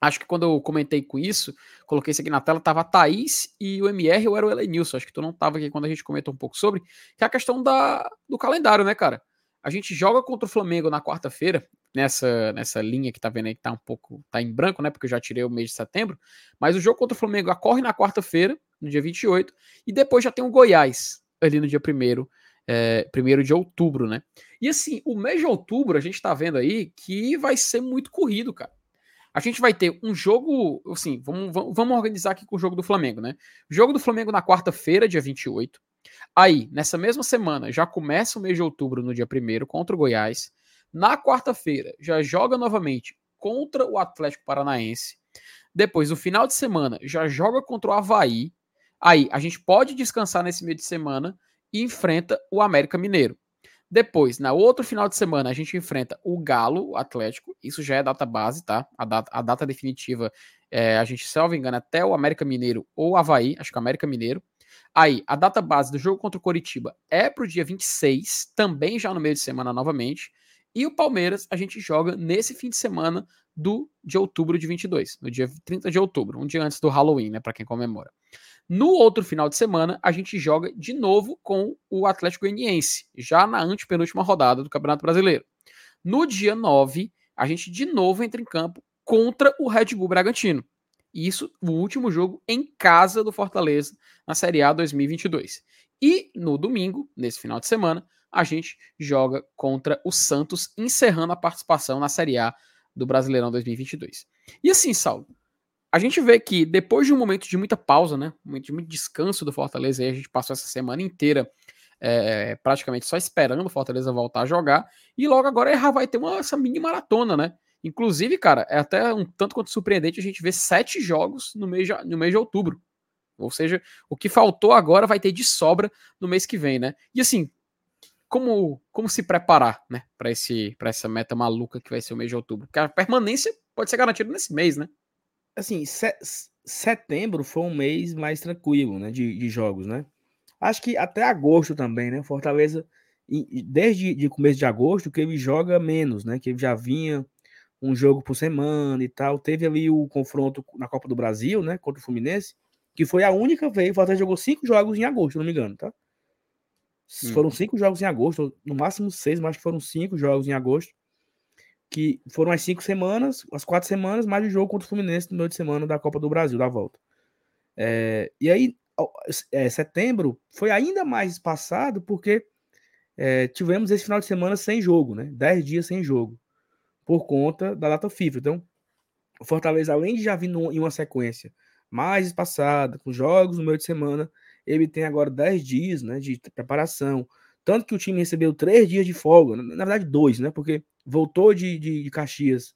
Acho que quando eu comentei com isso, coloquei isso aqui na tela, tava a Thaís e o MR ou era o Elenilson. Acho que tu não tava aqui quando a gente comentou um pouco sobre, que é a questão da, do calendário, né, cara? A gente joga contra o Flamengo na quarta-feira, nessa, nessa linha que tá vendo aí que tá um pouco, tá em branco, né, porque eu já tirei o mês de setembro, mas o jogo contra o Flamengo ocorre na quarta-feira, no dia 28, e depois já tem o Goiás, ali no dia 1 é, primeiro de outubro, né? E assim, o mês de outubro a gente tá vendo aí que vai ser muito corrido, cara. A gente vai ter um jogo, assim, vamos, vamos organizar aqui com o jogo do Flamengo, né? Jogo do Flamengo na quarta-feira, dia 28. Aí, nessa mesma semana, já começa o mês de outubro, no dia 1 contra o Goiás. Na quarta-feira, já joga novamente contra o Atlético Paranaense. Depois, no final de semana, já joga contra o Havaí. Aí, a gente pode descansar nesse meio de semana e enfrenta o América Mineiro. Depois, na outro final de semana, a gente enfrenta o Galo, o Atlético. Isso já é data base, tá? A data, a data definitiva, é, a gente, se não me engano, até o América Mineiro ou Havaí, acho que o América Mineiro. Aí, a data base do jogo contra o Coritiba é pro dia 26, também já no meio de semana novamente. E o Palmeiras, a gente joga nesse fim de semana do de outubro de 22, no dia 30 de outubro, um dia antes do Halloween, né, para quem comemora. No outro final de semana, a gente joga de novo com o Atlético Goianiense, já na antepenúltima rodada do Campeonato Brasileiro. No dia 9, a gente de novo entra em campo contra o Red Bull Bragantino. Isso, o último jogo em casa do Fortaleza na Série A 2022. E no domingo, nesse final de semana, a gente joga contra o Santos, encerrando a participação na Série A do Brasileirão 2022. E assim, Saulo, a gente vê que depois de um momento de muita pausa, né, um momento de muito descanso do Fortaleza, aí a gente passou essa semana inteira é, praticamente só esperando o Fortaleza voltar a jogar, e logo agora já vai ter uma, essa mini maratona, né? Inclusive, cara, é até um tanto quanto surpreendente a gente ver sete jogos no mês de, no mês de outubro. Ou seja, o que faltou agora vai ter de sobra no mês que vem, né? E assim, como, como se preparar, né, para esse para essa meta maluca que vai ser o mês de outubro? Porque a permanência pode ser garantida nesse mês, né? assim, setembro foi um mês mais tranquilo, né, de, de jogos, né? Acho que até agosto também, né? Fortaleza, desde de começo de agosto, que ele joga menos, né? Que ele já vinha um jogo por semana e tal. Teve ali o confronto na Copa do Brasil, né? Contra o Fluminense, que foi a única vez. O Fortaleza jogou cinco jogos em agosto, não me engano, tá? Hum. Foram cinco jogos em agosto, no máximo seis, mas acho que foram cinco jogos em agosto que foram as cinco semanas, as quatro semanas, mais o jogo contra o Fluminense no meio de semana da Copa do Brasil, da volta. É, e aí, é, setembro foi ainda mais espaçado porque é, tivemos esse final de semana sem jogo, né? 10 dias sem jogo, por conta da data FIFA. Então, o Fortaleza, além de já vir em uma sequência mais espaçada, com jogos no meio de semana, ele tem agora 10 dias né, de preparação. Tanto que o time recebeu 3 dias de folga, na verdade, dois, né? Porque voltou de, de, de Caxias,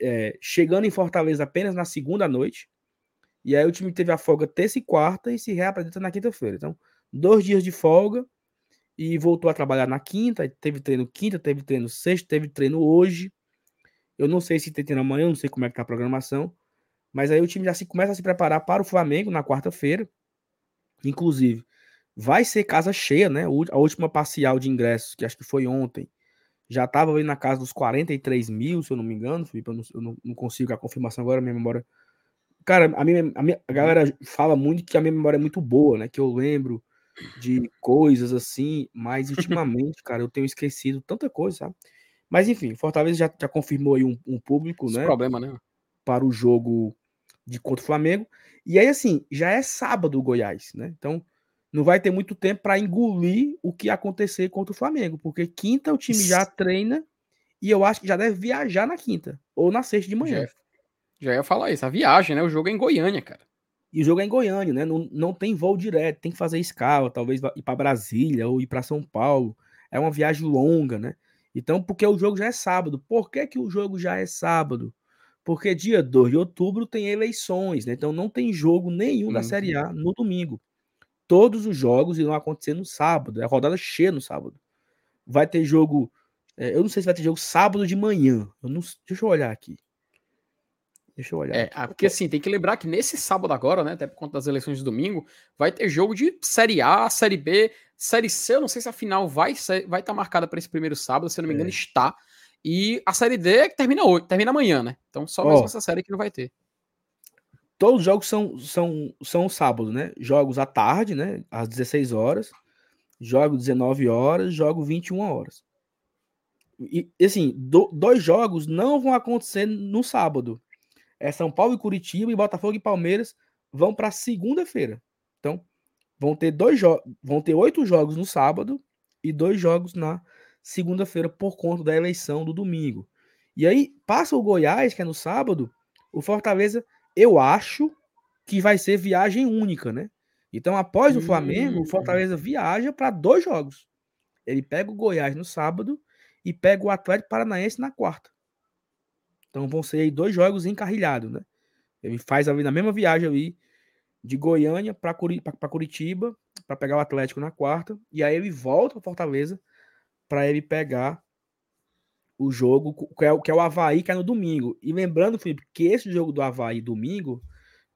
é, chegando em Fortaleza apenas na segunda noite. E aí o time teve a folga terça e quarta e se reapresenta na quinta-feira. Então, dois dias de folga e voltou a trabalhar na quinta. Teve treino quinta, teve treino sexta, teve treino hoje. Eu não sei se tem treino amanhã, não sei como é que tá a programação. Mas aí o time já se começa a se preparar para o Flamengo na quarta-feira. Inclusive, vai ser casa cheia, né? A última parcial de ingressos, que acho que foi ontem, já estava ali na casa dos 43 mil, se eu não me engano, Felipe. Eu não, eu não consigo a confirmação agora, minha memória. Cara, a, minha, a, minha, a galera fala muito que a minha memória é muito boa, né? Que eu lembro de coisas assim, mas ultimamente, cara, eu tenho esquecido tanta coisa, sabe? Mas enfim, Fortaleza já, já confirmou aí um, um público, Esse né? problema, né? Para o jogo de contra o Flamengo. E aí, assim, já é sábado o Goiás, né? Então, não vai ter muito tempo para engolir o que acontecer contra o Flamengo, porque quinta o time já treina e eu acho que já deve viajar na quinta ou na sexta de manhã. Já, já ia falar isso, a viagem, né? O jogo é em Goiânia, cara. E o jogo é em Goiânia, né? Não, não tem voo direto, tem que fazer escala, talvez ir para Brasília ou ir para São Paulo. É uma viagem longa, né? Então, porque o jogo já é sábado. Por que, que o jogo já é sábado? Porque dia 2 de outubro tem eleições, né? Então não tem jogo nenhum uhum. da Série A no domingo. Todos os jogos irão acontecer no sábado. É rodada cheia no sábado. Vai ter jogo. É, eu não sei se vai ter jogo sábado de manhã. Eu não, deixa eu olhar aqui. Deixa eu olhar. É, porque assim, tem que lembrar que nesse sábado agora, né? Até por conta das eleições de domingo, vai ter jogo de Série A, Série B, Série C. Eu não sei se a final vai estar vai tá marcada para esse primeiro sábado, se eu não me engano, é. está. E a série D termina hoje, termina amanhã, né? Então só mais essa série que não vai ter. Todos os jogos são, são, são sábado, né? Jogos à tarde, né? Às 16 horas. Jogo 19 horas, jogo 21 horas. E assim, do, dois jogos não vão acontecer no sábado. É São Paulo e Curitiba e Botafogo e Palmeiras vão para segunda-feira. Então, vão ter dois jogos, vão ter oito jogos no sábado e dois jogos na segunda-feira por conta da eleição do domingo. E aí passa o Goiás, que é no sábado, o Fortaleza, eu acho que vai ser viagem única, né? Então, após o Flamengo, o hum. Fortaleza viaja para dois jogos. Ele pega o Goiás no sábado e pega o Atlético Paranaense na quarta. Então vão ser aí dois jogos encarrilhados, né? Ele faz ali na mesma viagem ali de Goiânia para Curitiba para pegar o Atlético na quarta e aí ele volta para Fortaleza para ele pegar o jogo que é, que é o Havaí, que é no domingo. E lembrando, Felipe, que esse jogo do Havaí domingo,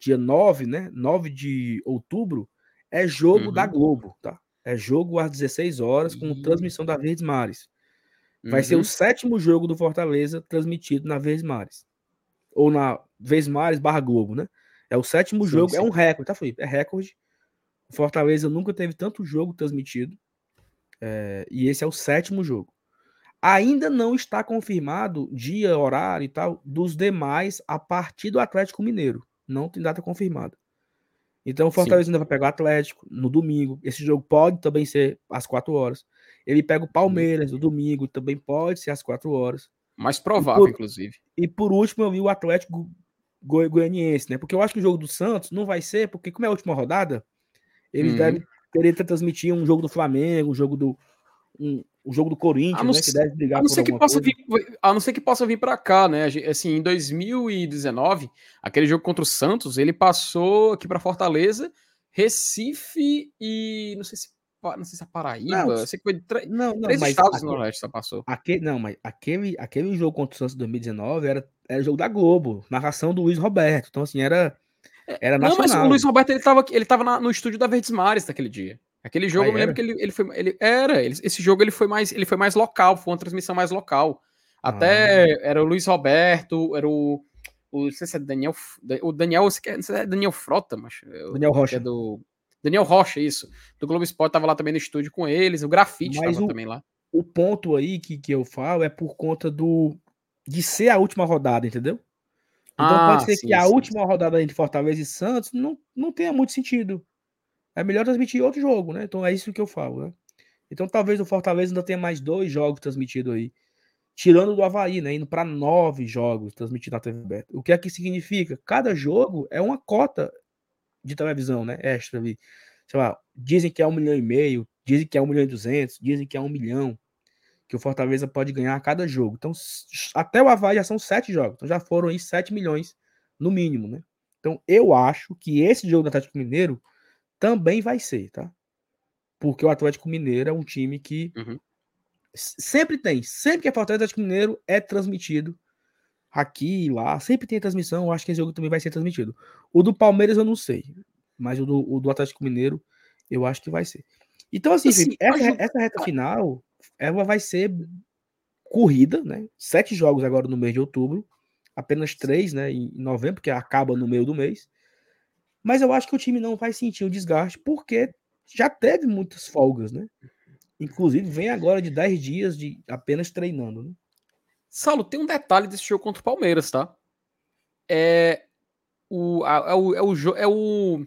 dia 9, né? 9 de outubro, é jogo uhum. da Globo, tá? É jogo às 16 horas, com uhum. transmissão da Verdes Mares. Vai uhum. ser o uhum. sétimo jogo do Fortaleza transmitido na Verdes Mares. Ou na Verdes Mares barra Globo, né? É o sétimo sim, jogo, é sim. é um recorde, tá, Felipe? É recorde. Fortaleza nunca teve tanto jogo transmitido. É, e esse é o sétimo jogo. Ainda não está confirmado dia, horário e tal dos demais a partir do Atlético Mineiro. Não tem data confirmada. Então o Fortaleza ainda vai pegar o Atlético no domingo. Esse jogo pode também ser às 4 horas. Ele pega o Palmeiras no domingo, também pode ser às 4 horas. Mais provável, e por, inclusive. E por último, eu vi o Atlético Goi Goianiense, né? Porque eu acho que o jogo do Santos não vai ser, porque como é a última rodada, eles uhum. devem querer transmitir um jogo do Flamengo, um jogo do. Um, um jogo do Corinthians, né? Que deve brigar a não ser que possa vir, A não ser que possa vir para cá, né? Assim, em 2019, aquele jogo contra o Santos, ele passou aqui para Fortaleza, Recife e. Não sei se não sei se é Paraíba, não, sei que foi tre... não, não, três mas estados aquele, do só passou. Aquele, não, mas aquele, aquele jogo contra o Santos 2019 era, era jogo da Globo, narração do Luiz Roberto. Então, assim, era é, Era não, nacional. mas o Luiz Roberto ele estava ele tava na, no estúdio da Verdes Mares naquele dia. Aquele jogo, ah, eu me lembro que ele, ele foi. Ele, era, ele, esse jogo ele foi, mais, ele foi mais local, foi uma transmissão mais local. Até ah. era o Luiz Roberto, era o. o não sei se é Daniel. O Daniel, não sei se é Daniel Frota, mas. Daniel Rocha. É do, Daniel Rocha, isso. Do Globo Esporte tava lá também no estúdio com eles, o Grafite mas tava o, também lá. O ponto aí que, que eu falo é por conta do. de ser a última rodada, entendeu? Então ah, pode ser sim, que a sim, última sim. rodada entre Fortaleza e Santos não, não tenha muito sentido. é melhor transmitir outro jogo, né? Então é isso que eu falo, né? Então talvez o Fortaleza ainda tenha mais dois jogos transmitidos aí. Tirando do Havaí, né? Indo para nove jogos transmitidos na TV aberta. O que é que significa? Cada jogo é uma cota de televisão, né? Extra ali. Sei lá, dizem que é um milhão e meio, dizem que é um milhão e duzentos, dizem que é um milhão que o Fortaleza pode ganhar a cada jogo. Então, até o Havaí já são sete jogos. Então já foram aí sete milhões no mínimo, né? Então, eu acho que esse jogo do Atlético Mineiro também vai ser, tá? Porque o Atlético Mineiro é um time que uhum. sempre tem, sempre que é Fortaleza Atlético Mineiro é transmitido aqui e lá, sempre tem transmissão, eu acho que esse jogo também vai ser transmitido. O do Palmeiras eu não sei, mas o do, o do Atlético Mineiro eu acho que vai ser. Então, assim, assim essa, essa reta final, ela vai ser corrida, né? Sete jogos agora no mês de outubro, apenas três, né, em novembro, que acaba no meio do mês. Mas eu acho que o time não vai sentir o desgaste, porque já teve muitas folgas, né? Inclusive, vem agora de 10 dias de apenas treinando, né? Saulo, tem um detalhe desse jogo contra o Palmeiras, tá? É o, é o, é o, é o,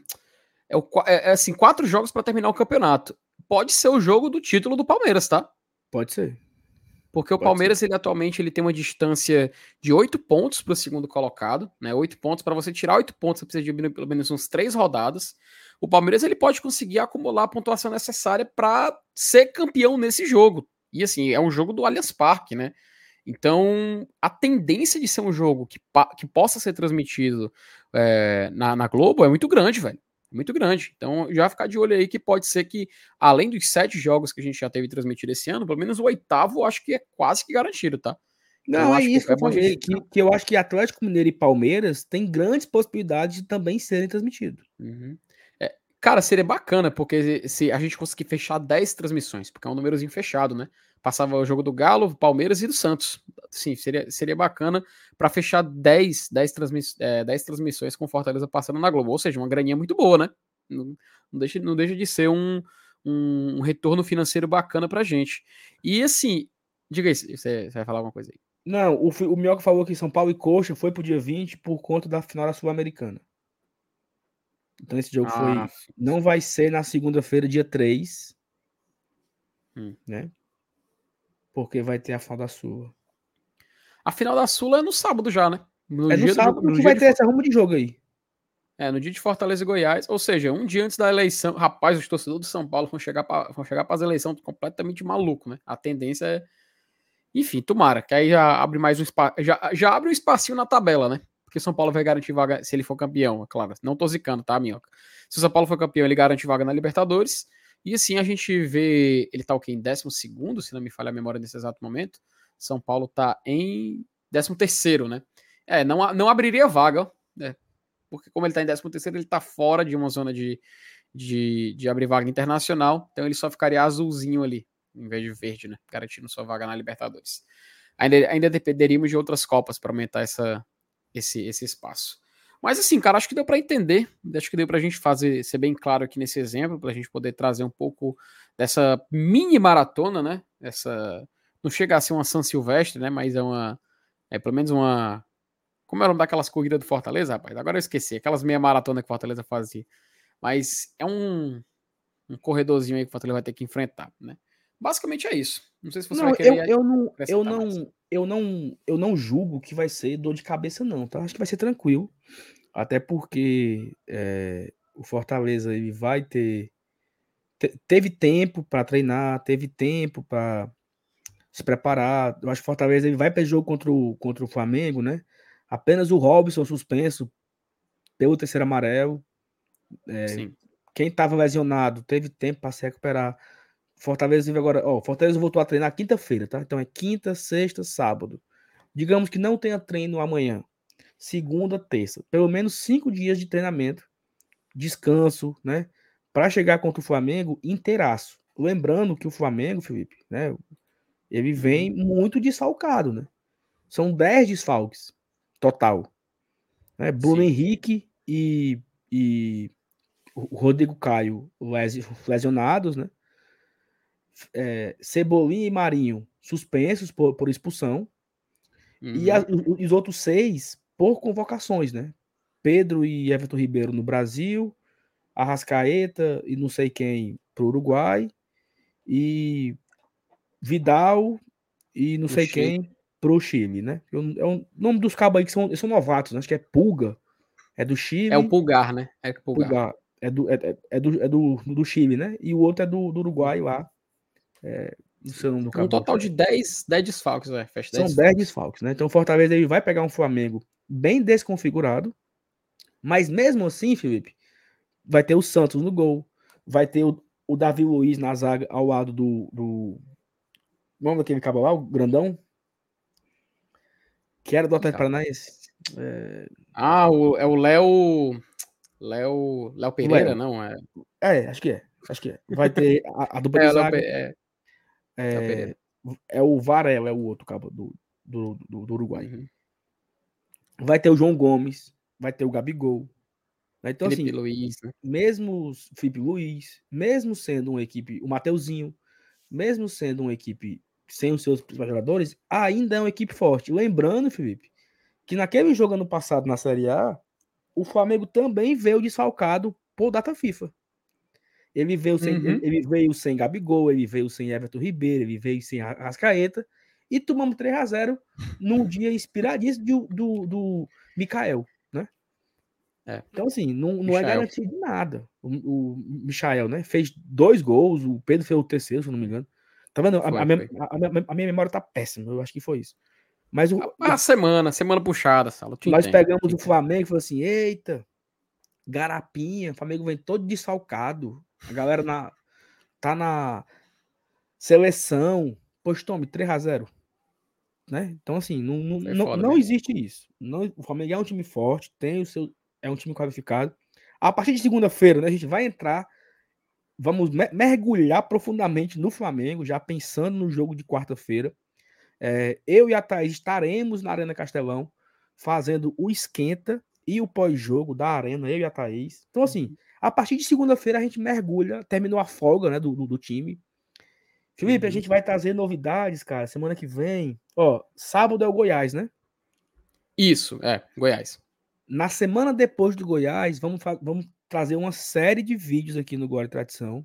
é, o, é, é assim, quatro jogos para terminar o campeonato. Pode ser o jogo do título do Palmeiras, tá? Pode ser. Porque o Pode Palmeiras, ser. ele atualmente ele tem uma distância de oito pontos para o segundo colocado, né? Oito pontos. Para você tirar oito pontos, você precisa de pelo menos uns três rodadas. O Palmeiras ele pode conseguir acumular a pontuação necessária para ser campeão nesse jogo. E assim, é um jogo do Allianz Parque, né? Então, a tendência de ser um jogo que, que possa ser transmitido é, na, na Globo é muito grande, velho muito grande. Então, já ficar de olho aí que pode ser que, além dos sete jogos que a gente já teve transmitido esse ano, pelo menos o oitavo eu acho que é quase que garantido, tá? Então, Não, é isso que, eu falei, que, que, eu acho que Atlético Mineiro e Palmeiras têm grandes possibilidades de também serem transmitidos. Uhum. É, cara, seria bacana, porque se a gente conseguir fechar 10 transmissões, porque é um númerozinho fechado, né? Passava o jogo do Galo, Palmeiras e do Santos. Sim, seria, seria bacana para fechar 10, 10, transmiss, é, 10 transmissões com Fortaleza passando na Globo. Ou seja, uma graninha muito boa, né? Não, não, deixa, não deixa de ser um, um, um retorno financeiro bacana pra gente. E assim, diga aí, você, você vai falar alguma coisa aí. Não, o, o Mioca falou que São Paulo e Coxa foi pro dia 20 por conta da final da Sul-Americana. Então esse jogo ah, foi. Não vai ser na segunda-feira, dia 3. Hum. Né? Porque vai ter a final da Sula. A final da Sula é no sábado já, né? No é no sábado do, no que vai ter esse rumo de jogo aí. É, no dia de Fortaleza e Goiás, ou seja, um dia antes da eleição. Rapaz, os torcedores do São Paulo vão chegar para as eleições completamente maluco, né? A tendência é. Enfim, tomara, que aí já abre mais um espaço. Já, já abre um espacinho na tabela, né? Porque São Paulo vai garantir vaga se ele for campeão, é claro. Não tô zicando, tá, Minhoca? Se o São Paulo for campeão, ele garante vaga na Libertadores. E assim a gente vê, ele tá o quê? Em 12 se não me falha a memória nesse exato momento. São Paulo tá em 13 né? É, não, não abriria vaga, né? Porque como ele tá em 13 ele tá fora de uma zona de, de, de abrir vaga internacional, então ele só ficaria azulzinho ali, em vez de verde, né? Garantindo sua vaga na Libertadores. Ainda, ainda dependeríamos de outras Copas para aumentar essa, esse, esse espaço. Mas assim, cara, acho que deu para entender, acho que deu para a gente fazer, ser bem claro aqui nesse exemplo, para a gente poder trazer um pouco dessa mini maratona, né? Essa não chega a ser uma São Silvestre, né? Mas é uma, é pelo menos uma, como era o nome daquelas corridas do Fortaleza, rapaz? Agora eu esqueci, aquelas meia maratona que Fortaleza fazia. Mas é um, um corredorzinho aí que o Fortaleza vai ter que enfrentar, né? Basicamente é isso. Não sei se você não, vai querer. Eu, eu não, eu não, eu não, eu não julgo que vai ser dor de cabeça, não, tá? Acho que vai ser tranquilo. Até porque é, o Fortaleza ele vai ter. Te, teve tempo para treinar, teve tempo para se preparar. Eu acho que o Fortaleza ele vai para jogo contra o, contra o Flamengo, né? Apenas o Robson suspenso pelo terceiro amarelo. É, quem estava lesionado teve tempo para se recuperar. Fortaleza vive agora. Ó, Fortaleza voltou a treinar quinta-feira, tá? Então é quinta, sexta, sábado. Digamos que não tenha treino amanhã. Segunda, terça. Pelo menos cinco dias de treinamento, descanso, né? Para chegar contra o Flamengo inteiraço. Lembrando que o Flamengo, Felipe, né? Ele vem muito desfalcado, né? São 10 desfalques total. Né? Bruno Sim. Henrique e, e o Rodrigo Caio lesionados, né? É, Cebolinha e Marinho suspensos por, por expulsão. Uhum. E a, os outros seis por convocações, né? Pedro e Everton Ribeiro no Brasil, Arrascaeta e não sei quem pro Uruguai. E Vidal e não o sei Chile. quem pro Chile, né? Eu, é o nome dos cabos aí que são, são novatos, né? acho que é Pulga, é do Chile. É o Pulgar, né? É Pulgar. Pulgar. É, do, é, é, do, é do, do Chile, né? E o outro é do, do Uruguai lá. É, um total de 10, 10 desfalques, né? Fecha 10 São 10 desfalques, né? Então o Fortaleza ele vai pegar um Flamengo bem desconfigurado, mas mesmo assim, Felipe, vai ter o Santos no gol, vai ter o, o Davi Luiz na zaga ao lado do. do... Vamos daquele cabo lá, o grandão? Que era do Atlético Paranaense. É... Ah, o, é o Léo. Léo. Léo Pereira, Léo. não? É... é, acho que é. Acho que é. Vai ter a, a dupla é, de zaga. É, é, é, o Varela, é o outro cabo do, do, do, do Uruguai. Uhum. Vai ter o João Gomes, vai ter o Gabigol. Né? Então, Felipe assim, Luiz, né? mesmo o Felipe Luiz, mesmo sendo uma equipe, o Mateuzinho, mesmo sendo uma equipe sem os seus principais jogadores, ainda é uma equipe forte. Lembrando, Felipe, que naquele jogo ano passado na Série A, o Flamengo também veio desfalcado por data FIFA. Ele veio sem, uhum. ele veio sem Gabigol, ele veio sem Everton Ribeiro, ele veio sem Rascaeta e tomamos 3 a 0 num dia inspiradíssimo do, do, do Mikael, né? É. Então, assim, não, não é garantido nada. O, o Michael, né? Fez dois gols, o Pedro fez o terceiro, se não me engano. Tá vendo? Foi, a, a, minha, a, a, minha, memória tá péssima, eu acho que foi isso. Mas o, a, semana, semana puxada, Sala. Nós entendo, pegamos o Flamengo e falou assim: eita, garapinha, o Flamengo vem todo desfalcado. A galera na, tá na seleção. Pois tome, 3 a 0 né? Então, assim, não, não, não, não existe isso. Não, o Flamengo é um time forte, tem o seu. É um time qualificado. A partir de segunda-feira, né, a gente vai entrar vamos mergulhar profundamente no Flamengo, já pensando no jogo de quarta-feira. É, eu e a Thaís estaremos na Arena Castelão fazendo o esquenta e o pós-jogo da Arena, eu e a Thaís. Então, assim, uhum. A partir de segunda-feira a gente mergulha, terminou a folga né, do, do, do time. Felipe, uhum. a gente vai trazer novidades, cara, semana que vem. Ó, sábado é o Goiás, né? Isso, é, Goiás. Na semana depois do Goiás, vamos, vamos trazer uma série de vídeos aqui no Glória e Tradição.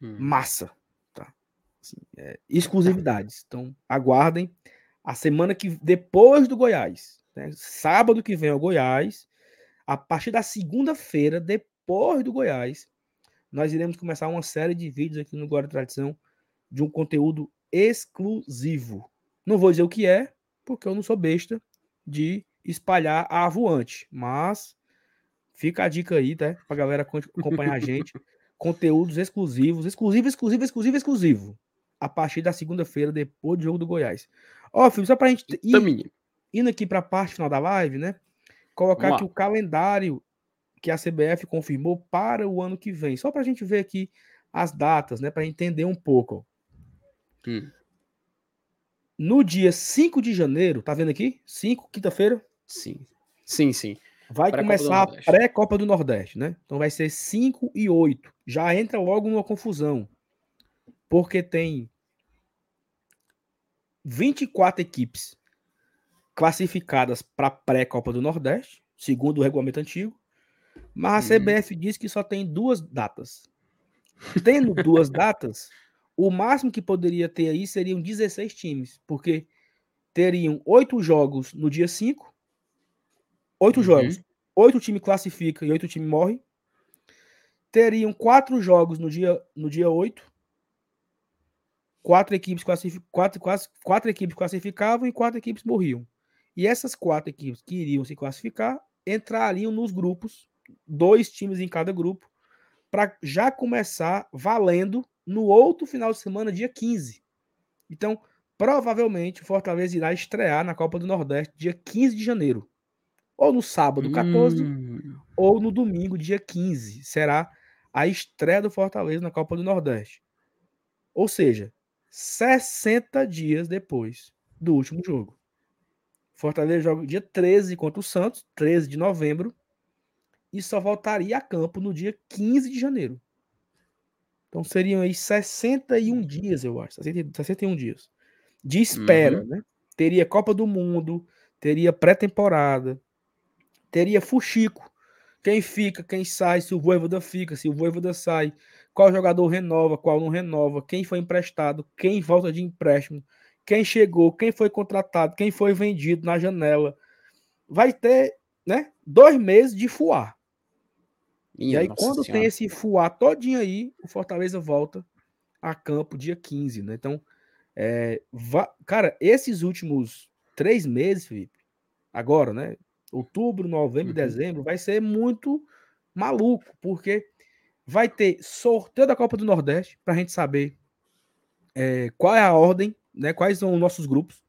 Hum. Massa. Tá? Assim, é, exclusividades. Então, aguardem. A semana que depois do Goiás, né? sábado que vem é o Goiás, a partir da segunda-feira, depois do Goiás, nós iremos começar uma série de vídeos aqui no e Tradição de um conteúdo exclusivo. Não vou dizer o que é, porque eu não sou besta de espalhar a avoante, mas Fica a dica aí, tá? Pra galera acompanhar a gente. Conteúdos exclusivos, exclusivo, exclusivo, exclusivo, exclusivo. A partir da segunda-feira, depois do jogo do Goiás. Ó, filho, só pra gente ir, indo aqui pra parte final da live, né? Colocar aqui o calendário que a CBF confirmou para o ano que vem. Só pra gente ver aqui as datas, né? Pra entender um pouco. Hum. No dia 5 de janeiro, tá vendo aqui? 5, quinta-feira? Sim. Sim, sim. Vai começar a pré-Copa do Nordeste, né? Então vai ser 5 e 8. Já entra logo numa confusão. Porque tem 24 equipes classificadas para pré-Copa do Nordeste, segundo o regulamento antigo. Mas a. CBF diz que só tem duas datas. Tendo duas datas, o máximo que poderia ter aí seriam 16 times, porque teriam oito jogos no dia 5 Oito uhum. jogos. Oito time classifica e oito time morre. Teriam quatro jogos no dia no dia oito. Quatro equipes classific... quatro, quatro, quatro equipes classificavam e quatro equipes morriam. E essas quatro equipes que iriam se classificar entrariam nos grupos, dois times em cada grupo, para já começar valendo no outro final de semana, dia 15. Então, provavelmente, o Fortaleza irá estrear na Copa do Nordeste dia 15 de janeiro ou no sábado 14, hum. ou no domingo, dia 15. Será a estreia do Fortaleza na Copa do Nordeste. Ou seja, 60 dias depois do último jogo. Fortaleza joga dia 13 contra o Santos, 13 de novembro, e só voltaria a campo no dia 15 de janeiro. Então seriam aí 61 dias, eu acho, 61 dias de espera, uhum. né? Teria Copa do Mundo, teria pré-temporada, teria Fuxico. Quem fica, quem sai, se o Voivoda fica, se o Voivoda sai, qual jogador renova, qual não renova, quem foi emprestado, quem volta de empréstimo, quem chegou, quem foi contratado, quem foi vendido na janela. Vai ter, né, dois meses de fuar. E aí, quando senhora. tem esse fuar todinho aí, o Fortaleza volta a campo dia 15, né? Então, é, cara, esses últimos três meses, Felipe, agora, né? Outubro, novembro, uhum. dezembro, vai ser muito maluco, porque vai ter sorteio da Copa do Nordeste para a gente saber é, qual é a ordem, né? Quais são os nossos grupos.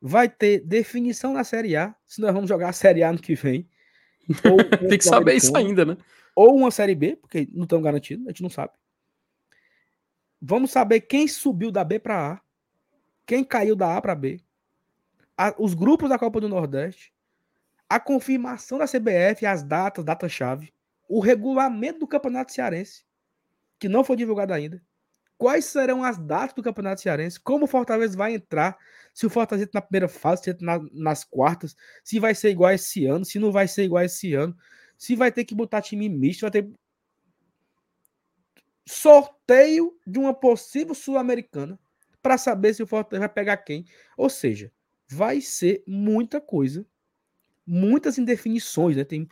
Vai ter definição na Série A, se nós vamos jogar a Série A no que vem. Tem que saber isso ainda, né? Ou uma Série B, porque não estão garantidos, a gente não sabe. Vamos saber quem subiu da B para A, quem caiu da A para B, a, os grupos da Copa do Nordeste, a confirmação da CBF, as datas, data-chave, o regulamento do Campeonato Cearense, que não foi divulgado ainda. Quais serão as datas do Campeonato Cearense? Como o Fortaleza vai entrar? Se o Fortaleza na primeira fase, se na, nas quartas, se vai ser igual esse ano, se não vai ser igual esse ano, se vai ter que botar time misto, vai ter sorteio de uma possível sul-americana para saber se o Fortaleza vai pegar quem. Ou seja, vai ser muita coisa, muitas indefinições, né? Tem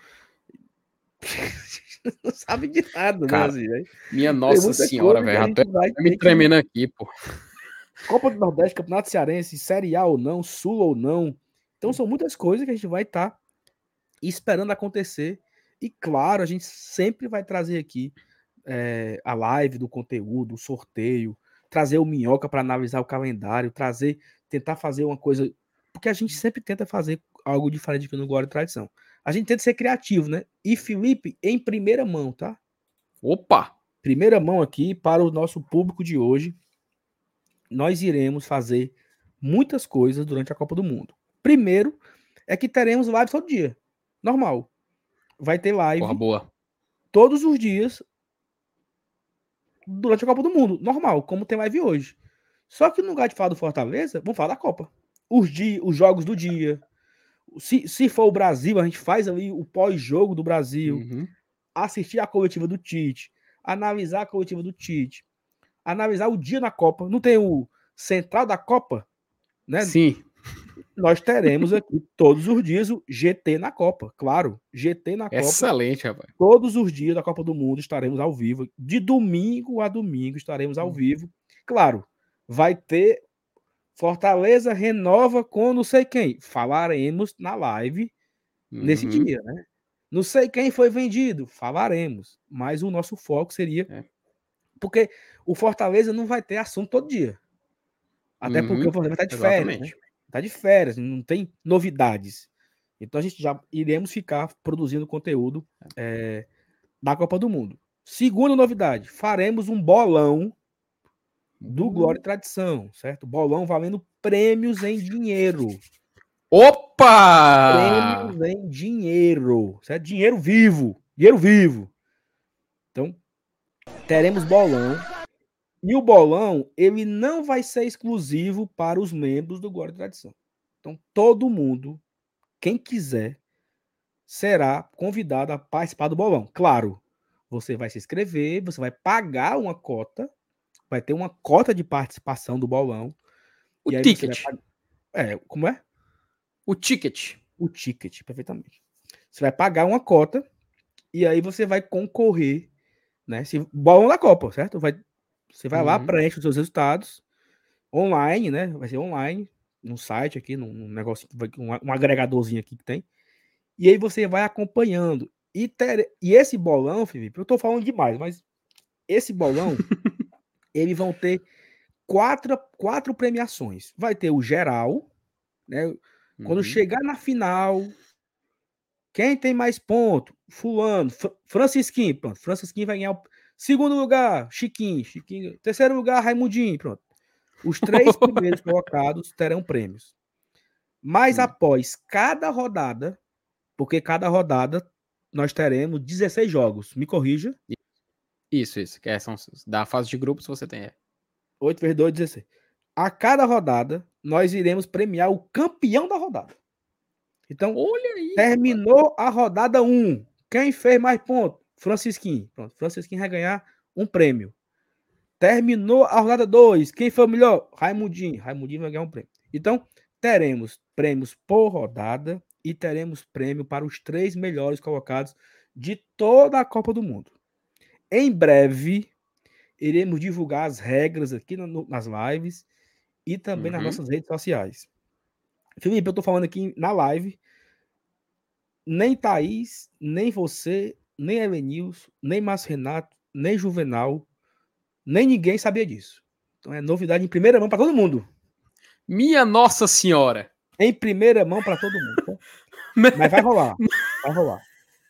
não sabe de nada, né, Cara, né? Assim, minha nossa senhora, velho. Até me tremendo que... aqui, pô. Copa do Nordeste, Campeonato Cearense, Série A ou não, Sul ou não. Então são muitas coisas que a gente vai estar tá esperando acontecer. E claro, a gente sempre vai trazer aqui é, a live do conteúdo, o sorteio, trazer o Minhoca para analisar o calendário, trazer, tentar fazer uma coisa. Porque a gente sempre tenta fazer algo diferente aqui no Glória e Tradição. A gente tenta ser criativo, né? E Felipe, em primeira mão, tá? Opa! Primeira mão aqui para o nosso público de hoje. Nós iremos fazer muitas coisas durante a Copa do Mundo. Primeiro é que teremos live todo dia. Normal. Vai ter live. Porra, boa. Todos os dias durante a Copa do Mundo. Normal, como tem live hoje. Só que no lugar de falar do Fortaleza, vamos falar da Copa. Os, dia, os jogos do dia. Se, se for o Brasil, a gente faz ali o pós-jogo do Brasil. Uhum. Assistir a coletiva do Tite. Analisar a coletiva do Tite. Analisar o dia na Copa. Não tem o central da Copa? Né? Sim nós teremos aqui todos os dias o GT na Copa, claro. GT na Copa. Excelente, rapaz. Todos os dias da Copa do Mundo estaremos ao vivo. De domingo a domingo estaremos ao hum. vivo. Claro, vai ter Fortaleza renova com não sei quem. Falaremos na live uhum. nesse dia, né? Não sei quem foi vendido, falaremos. Mas o nosso foco seria. É. Porque o Fortaleza não vai ter assunto todo dia. Até uhum. porque o Fortaleza estar de férias. Né? Tá de férias, não tem novidades. Então a gente já iremos ficar produzindo conteúdo é, da Copa do Mundo. Segunda novidade, faremos um bolão do uhum. Glória e Tradição, certo? Bolão valendo prêmios em dinheiro. Opa! Prêmios em dinheiro, certo? Dinheiro vivo, dinheiro vivo. Então, teremos bolão e o bolão, ele não vai ser exclusivo para os membros do Glória e Tradição. Então, todo mundo, quem quiser, será convidado a participar do bolão. Claro, você vai se inscrever, você vai pagar uma cota, vai ter uma cota de participação do bolão. O ticket. É, como é? O ticket. O ticket, perfeitamente. Você vai pagar uma cota e aí você vai concorrer, né? Se bolão da Copa, certo? Vai você vai uhum. lá, preenche os seus resultados online, né? Vai ser online, no site aqui, num, num negócio, um, um agregadorzinho aqui que tem. E aí você vai acompanhando. E, ter, e esse bolão, Felipe, eu tô falando demais, mas esse bolão, eles vão ter quatro, quatro premiações. Vai ter o geral, né? Quando uhum. chegar na final, quem tem mais ponto? Fulano, Francisquinho, pronto. Francisquinho vai ganhar o, Segundo lugar, Chiquinho. Chiquinho. Terceiro lugar, Raimundinho. Pronto. Os três primeiros colocados terão prêmios. Mas hum. após cada rodada, porque cada rodada nós teremos 16 jogos. Me corrija. Isso, isso. Que é, são, da fase de grupos você tem. 8 é. vezes 2, 16. A cada rodada, nós iremos premiar o campeão da rodada. Então, Olha aí, terminou a rodada 1. Quem fez mais pontos? Francisquinho. Pronto, Francisquinho vai ganhar um prêmio. Terminou a rodada 2. Quem foi o melhor? Raimundinho. Raimundinho vai ganhar um prêmio. Então, teremos prêmios por rodada e teremos prêmio para os três melhores colocados de toda a Copa do Mundo. Em breve, iremos divulgar as regras aqui no, nas lives e também uhum. nas nossas redes sociais. Felipe, eu tô falando aqui na live. Nem Thaís, nem você, nem Elenils, nem Márcio Renato, nem Juvenal, nem ninguém sabia disso. Então é novidade em primeira mão para todo mundo. Minha Nossa Senhora! Em primeira mão para todo mundo. Tá? Mas vai rolar. Vai rolar.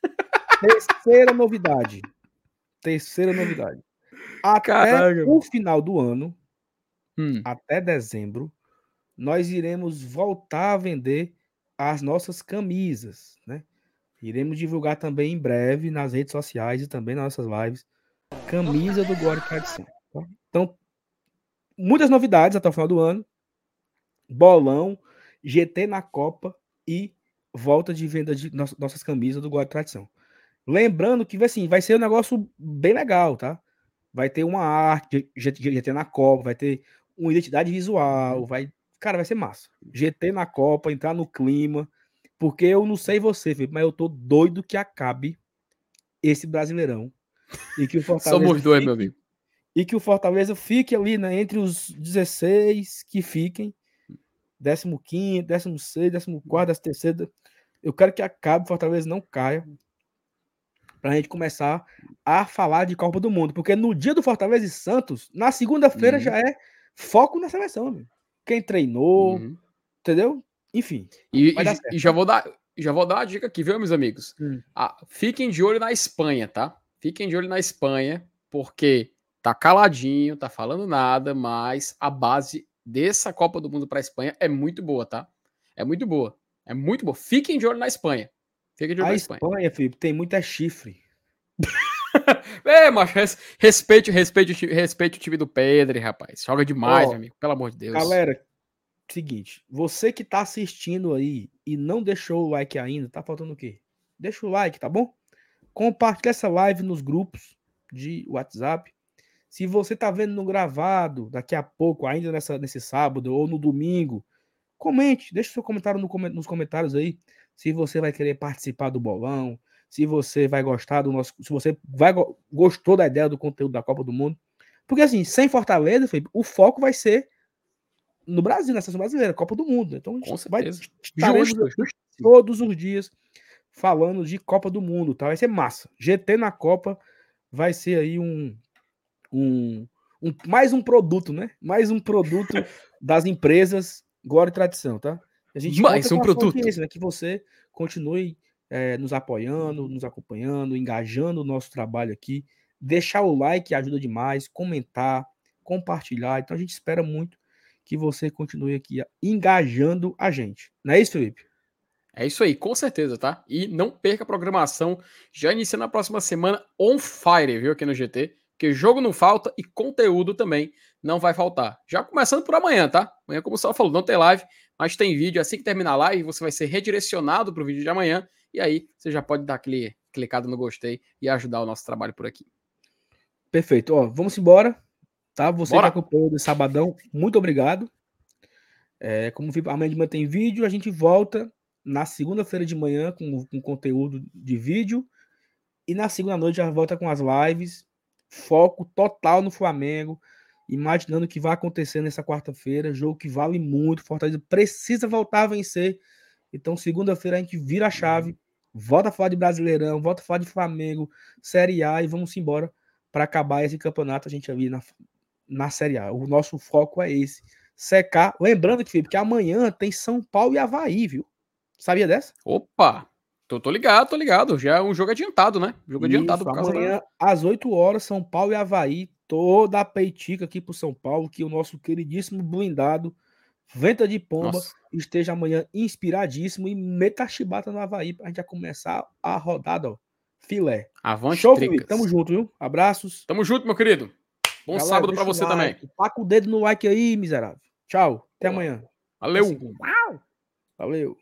Terceira novidade. Terceira novidade. Até Caraca. o final do ano, hum. até dezembro, nós iremos voltar a vender as nossas camisas, né? Iremos divulgar também em breve nas redes sociais e também nas nossas lives camisa do Glória e Tradição. Tá? Então, muitas novidades até o final do ano. Bolão, GT na Copa e volta de venda de nossas camisas do Glória e Tradição. Lembrando que assim, vai ser um negócio bem legal, tá? Vai ter uma arte GT na Copa, vai ter uma identidade visual, vai. Cara, vai ser massa. GT na Copa, entrar no clima. Porque eu não sei você, Felipe, mas eu tô doido que acabe esse Brasileirão. E que o Fortaleza. Somos dois, fique, meu amigo. E que o Fortaleza fique ali né, entre os 16 que fiquem. 15, 16, 14, 13. Eu quero que acabe, o Fortaleza não caia para a gente começar a falar de Copa do Mundo. Porque no dia do Fortaleza e Santos, na segunda-feira uhum. já é foco na seleção. Meu. Quem treinou, uhum. entendeu? Enfim. E, e, e, já vou dar. Já vou dar uma dica aqui, viu, meus amigos? Hum. Ah, fiquem de olho na Espanha, tá? Fiquem de olho na Espanha, porque tá caladinho, tá falando nada, mas a base dessa Copa do Mundo para a Espanha é muito boa, tá? É muito boa. É muito boa. Fiquem de olho na Espanha. Fica de olho a Espanha. Espanha, Felipe, tem muita chifre. é, mas respeite, respeite, respeite o time do Pedro, rapaz. Joga demais, meu amigo. Pelo amor de Deus. Galera, seguinte. Você que tá assistindo aí e não deixou o like ainda, tá faltando o quê? Deixa o like, tá bom? Compartilhe essa live nos grupos de WhatsApp. Se você tá vendo no gravado daqui a pouco, ainda nessa, nesse sábado ou no domingo, comente, deixe seu comentário no, nos comentários aí se você vai querer participar do bolão, se você vai gostar do nosso, se você vai gostou da ideia do conteúdo da Copa do Mundo. Porque assim, sem Fortaleza, Felipe, o foco vai ser no Brasil, na seleção brasileira, Copa do Mundo. Então a gente vai justo. todos os dias falando de Copa do Mundo, tá? Vai ser massa. GT na Copa vai ser aí um, um, um mais um produto, né? Mais um produto das empresas Glória e Tradição, tá? A gente Mais um produto. Né, que você continue é, nos apoiando, nos acompanhando, engajando o nosso trabalho aqui. Deixar o like ajuda demais, comentar, compartilhar. Então a gente espera muito que você continue aqui engajando a gente. Não é isso, Felipe? É isso aí, com certeza, tá? E não perca a programação, já iniciando na próxima semana on fire, viu, aqui no GT, que jogo não falta e conteúdo também não vai faltar. Já começando por amanhã, tá? Amanhã, como o Sal falou, não tem live, mas tem vídeo. Assim que terminar a live, você vai ser redirecionado para o vídeo de amanhã. E aí você já pode dar aquele clicado no gostei e ajudar o nosso trabalho por aqui. Perfeito. Ó, vamos embora. Tá? Você Bora. que acompanhou de sabadão, muito obrigado. É, como amanhã de manhã tem vídeo, a gente volta na segunda-feira de manhã com, com conteúdo de vídeo. E na segunda noite já volta com as lives. Foco total no Flamengo imaginando o que vai acontecer nessa quarta-feira, jogo que vale muito, Fortaleza precisa voltar a vencer. Então, segunda-feira a gente vira a chave, volta a falar de Brasileirão, volta a falar de Flamengo, Série A e vamos embora para acabar esse campeonato a gente ali na, na Série A. O nosso foco é esse, secar. Lembrando que, Felipe, que amanhã tem São Paulo e Havaí, viu? Sabia dessa? Opa! Tô, tô ligado, tô ligado. Já é um jogo adiantado, né? Jogo Isso, adiantado por causa amanhã, da... às 8 horas, São Paulo e Havaí toda a peitica aqui para São Paulo, que o nosso queridíssimo blindado, Venta de Pomba, Nossa. esteja amanhã inspiradíssimo e meta a chibata no Havaí para a gente já começar a rodada, ó. Filé. Avante, Show, Felipe. Tamo junto, viu? Abraços. Tamo junto, meu querido. Bom Galera, sábado para você like. também. Taca o dedo no like aí, miserável. Tchau. Até amanhã. Valeu. Valeu.